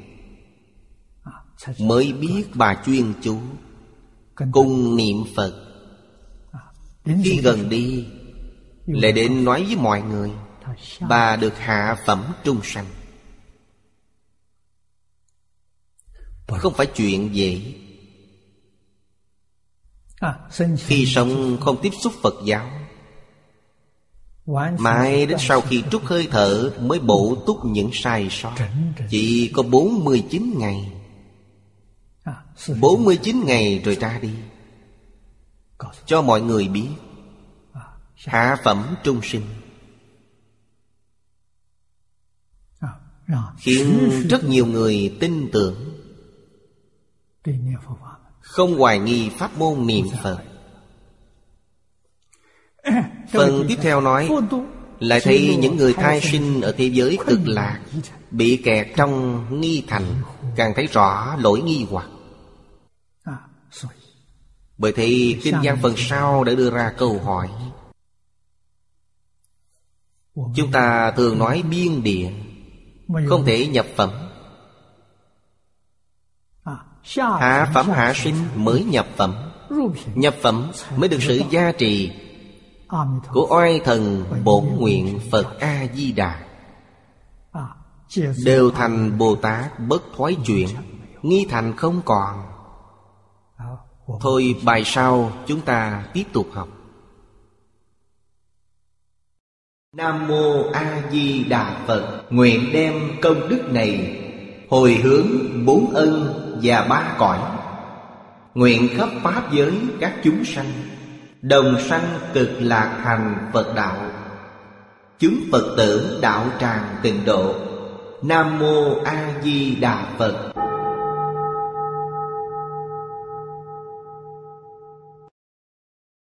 Mới biết bà chuyên chú. Cùng niệm Phật. Khi gần đi Lại đến nói với mọi người Bà được hạ phẩm trung sanh. Không phải chuyện dễ. Khi sống không tiếp xúc Phật giáo Mãi đến sau khi trút hơi thở Mới bổ túc những sai sót. Chỉ có 49 ngày. 49 ngày rồi ra đi cho mọi người biết. Hạ phẩm trung sinh. Khiến rất nhiều người tin tưởng. Không hoài nghi pháp môn niệm phật. Phần tiếp theo nói, lại thấy những người thai sinh ở thế giới cực lạc bị kẹt trong nghi thành, càng thấy rõ lỗi nghi hoặc. Bởi thế kinh văn phần sau đã đưa ra câu hỏi. Chúng ta thường nói biên địa Không thể nhập phẩm. Hạ phẩm hạ sinh mới nhập phẩm. Nhập phẩm mới được sự gia trì Của oai thần bổn nguyện Phật A-di-đà. Đều thành Bồ Tát bất thoái chuyển Nghi thành không còn. Thôi bài sau chúng ta tiếp tục học. Nam Mô A Di Đà Phật, Nguyện đem công đức này Hồi hướng bốn ân và ba cõi. Nguyện khắp Pháp giới các chúng sanh, Đồng sanh cực lạc thành Phật đạo. Chúng Phật tử đạo tràng tịnh độ. Nam Mô A Di Đà Phật.